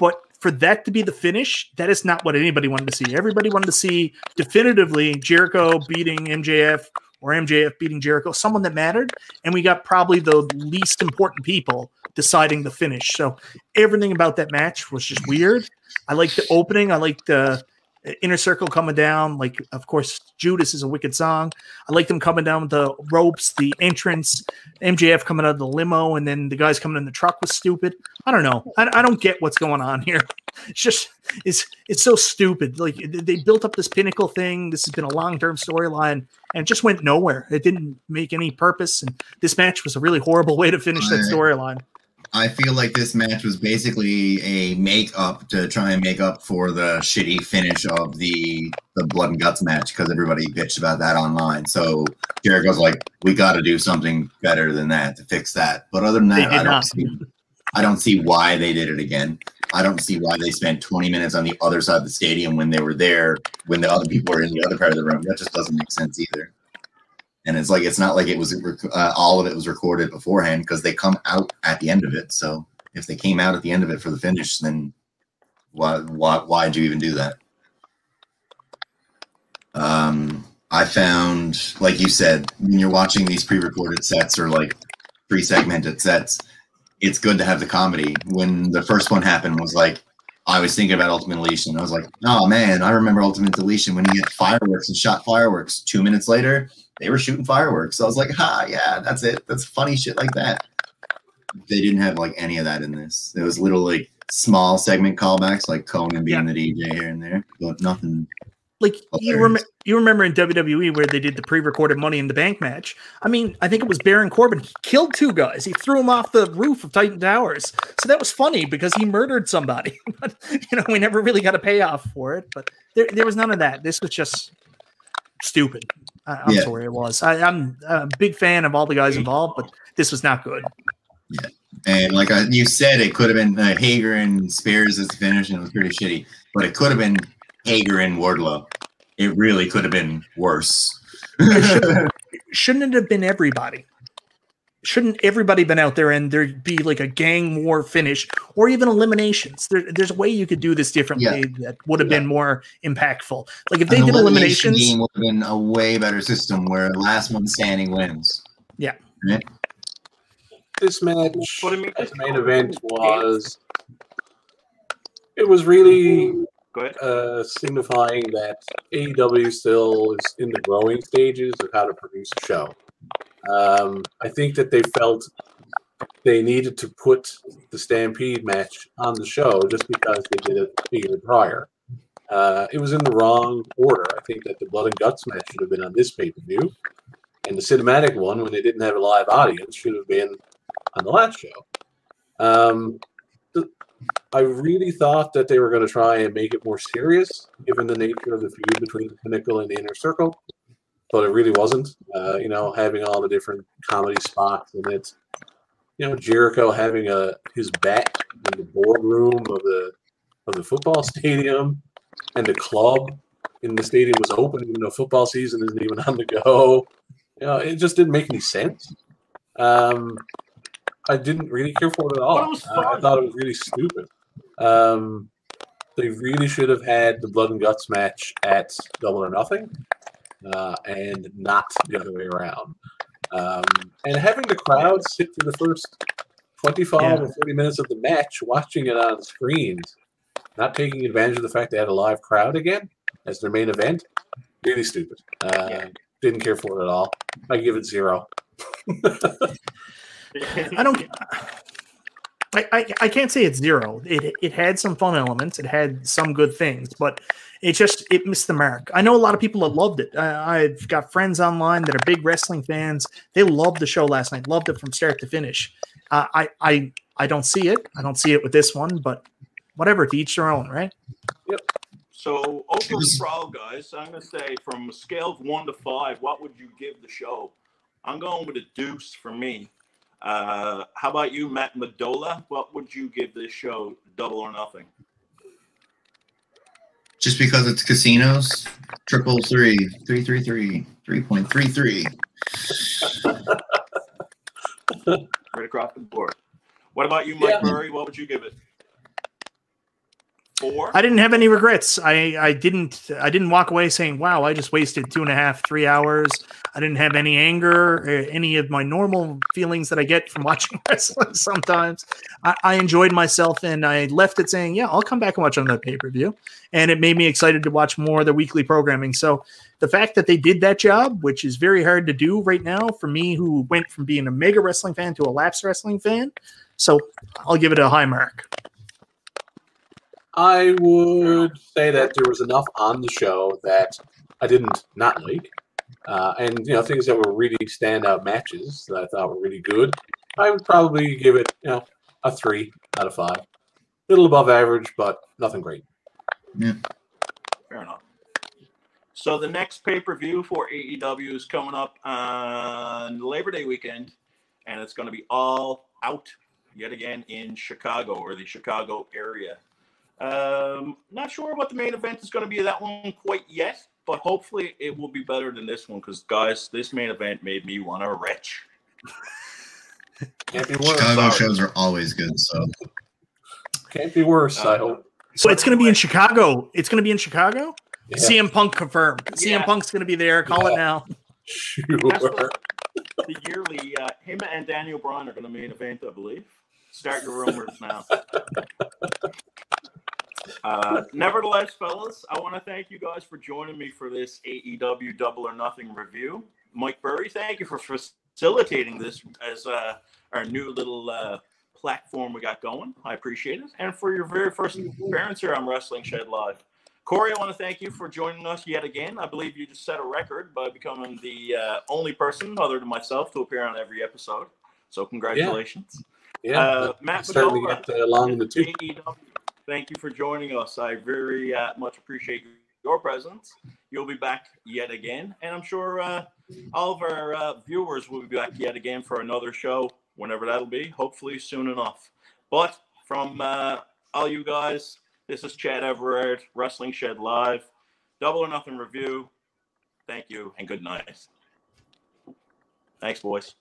but for that to be the finish, that is not what anybody wanted to see. Everybody wanted to see definitively Jericho beating MJF or MJF beating Jericho, someone that mattered. And we got probably the least important people deciding the finish. So everything about that match was just weird. I liked the opening. I liked the inner circle coming down. Like, of course, Judas is a wicked song. I like them coming down with the ropes, the entrance, MJF coming out of the limo, and then the guys coming in the truck was stupid. I don't know. I, I don't get what's going on here. [laughs] It's just it's it's so stupid. Like they built up this pinnacle thing. This has been a long term storyline, and it just went nowhere. It didn't make any purpose. And this match was a really horrible way to finish that storyline. I feel like this match was basically a make up to try and make up for the shitty finish of the the blood and guts match because everybody bitched about that online. So Jericho's like, we got to do something better than that to fix that. But other than that, I don't not. see. I don't see why they did it again. I don't see why they spent 20 minutes on the other side of the stadium when they were there, when the other people were in the other part of the room. That just doesn't make sense either. And it's like it's not like it was uh, all of it was recorded beforehand because they come out at the end of it. So if they came out at the end of it for the finish, then why why why'd you even do that? Um, I found, like you said, when you're watching these pre-recorded sets or like pre-segmented sets, it's good to have the comedy. When the first one happened, was like I was thinking about Ultimate Deletion. I was like, oh man, I remember Ultimate Deletion when he had fireworks and shot fireworks. Two minutes later, they were shooting fireworks. So I was like, ha, yeah, that's it. That's funny shit like that. They didn't have like any of that in this. It was little like small segment callbacks, like Konnan being Yeah. the DJ here and there, but nothing. Like you rem- you remember in WWE where they did the pre-recorded Money in the Bank match. I mean, I think it was Baron Corbin. He killed two guys. He threw him off the roof of Titan Towers. So that was funny because he murdered somebody. [laughs] but you know, we never really got a payoff for it. But there, there was none of that. This was just stupid. I, I'm Yeah. sorry, it was. I, I'm a big fan of all the guys involved, but this was not good. Yeah, And like I, you said, it could have been uh, Hager and Spears as the finish, and it was pretty shitty. But it could have been Hager and Wardlow. It really could have been worse. [laughs] shouldn't it have been everybody? Shouldn't everybody been out there and there'd be like a gang war finish or even eliminations? There, there's a way you could do this differently that would have been more impactful. Like if they An did elimination eliminations, game would have been a way better system where last one standing wins. Yeah. This match, What do you mean? as main event, was it was really Go ahead. uh, signifying that AEW still is in the growing stages of how to produce a show. Um, I think that they felt they needed to put the Stampede match on the show just because they did it a year prior. Uh, it was in the wrong order. I think that the Blood and Guts match should have been on this pay per view, and the cinematic one, when they didn't have a live audience, should have been on the last show. Um, I really thought that they were going to try and make it more serious, given the nature of the feud between the Pinnacle and the Inner Circle, but it really wasn't. Uh, you know, having all the different comedy spots and it. You know, Jericho having a his bat in the boardroom of the of the football [laughs] stadium, and the club in the stadium was open, even though football season isn't even on the go. You know, it just didn't make any sense. Um, I didn't really care for it at all. It Uh, I thought it was really stupid. Um, they really should have had the blood and guts match at Double or Nothing, uh, and not the other way around. Um, and having the crowd sit through the first twenty-five Yeah. or thirty minutes of the match, watching it on screens, not taking advantage of the fact they had a live crowd again as their main event, really stupid. Uh, Yeah. Didn't care for it at all. I give it zero. [laughs] I don't. I, I, can't say it's zero. It it had some fun elements. It had some good things, but it just it missed the mark. I know a lot of people that loved it. I, I've got friends online that are big wrestling fans. They loved the show last night. Loved it from start to finish. Uh, I I I don't see it. I don't see it with this one, but whatever. To each their own, right? Yep. So overall, guys, I'm gonna say from a scale of one to five, what would you give the show? I'm going with a deuce for me. Uh, how about you, Matt Madolah? What would you give this show? Double or nothing? Just because it's casinos, triple three, three, three, three, three point three three. [laughs] Right across the board. What about you, Mike Yeah. Burry? What would you give it? Four. I didn't have any regrets. I, I didn't I didn't walk away saying, "Wow, I just wasted two and a half, three hours." I didn't have any anger, or any of my normal feelings that I get from [laughs] watching wrestling. Sometimes I, I enjoyed myself, and I left it saying, "Yeah, I'll come back and watch another pay per view," and it made me excited to watch more of the weekly programming. So the fact that they did that job, which is very hard to do right now for me, who went from being a mega wrestling fan to a lapsed wrestling fan, so I'll give it a high mark. I would say that there was enough on the show that I didn't not like, uh, and you know things that were really standout matches that I thought were really good. I would probably give it you know a three out of five, little above average, but nothing great. Yeah. Fair enough. So the next pay per view for AEW is coming up on Labor Day weekend, and it's going to be all out yet again in Chicago or the Chicago area. Um, not sure what the main event is going to be that one quite yet, but hopefully it will be better than this one because, guys, this main event made me want to retch. Can't be worse. Chicago sorry. shows are always good, so Can't be worse. I Uh, hope. So it's going to be in Chicago. It's going to be in Chicago. Yeah, CM Punk confirmed. Yeah. CM Punk's going to be there. Call it Yeah. now. sure. the yearly uh, him and Daniel Bryan are going to main event, I believe. Start your rumors now. [laughs] Uh, nevertheless, fellas, I want to thank you guys for joining me for this AEW Double or Nothing review. Mike Burry, thank you for facilitating this as uh, our new little uh, platform we got going. I appreciate it. And for your very first appearance here on Wrestling Shed Live. Corey, I want to thank you for joining us yet again. I believe you just set a record by becoming the uh, only person, other than myself, to appear on every episode. So, congratulations. Yeah, Uh, Matt certainly Padova, get along in the two. AEW, Thank you for joining us. I very uh, much appreciate your presence. You'll be back yet again, and I'm sure uh, all of our uh, viewers will be back yet again for another show, whenever that'll be. Hopefully soon enough. But from uh, all you guys, this is Chad Everard, Wrestling Shed Live, Double or Nothing review. Thank you and good night. Thanks, boys.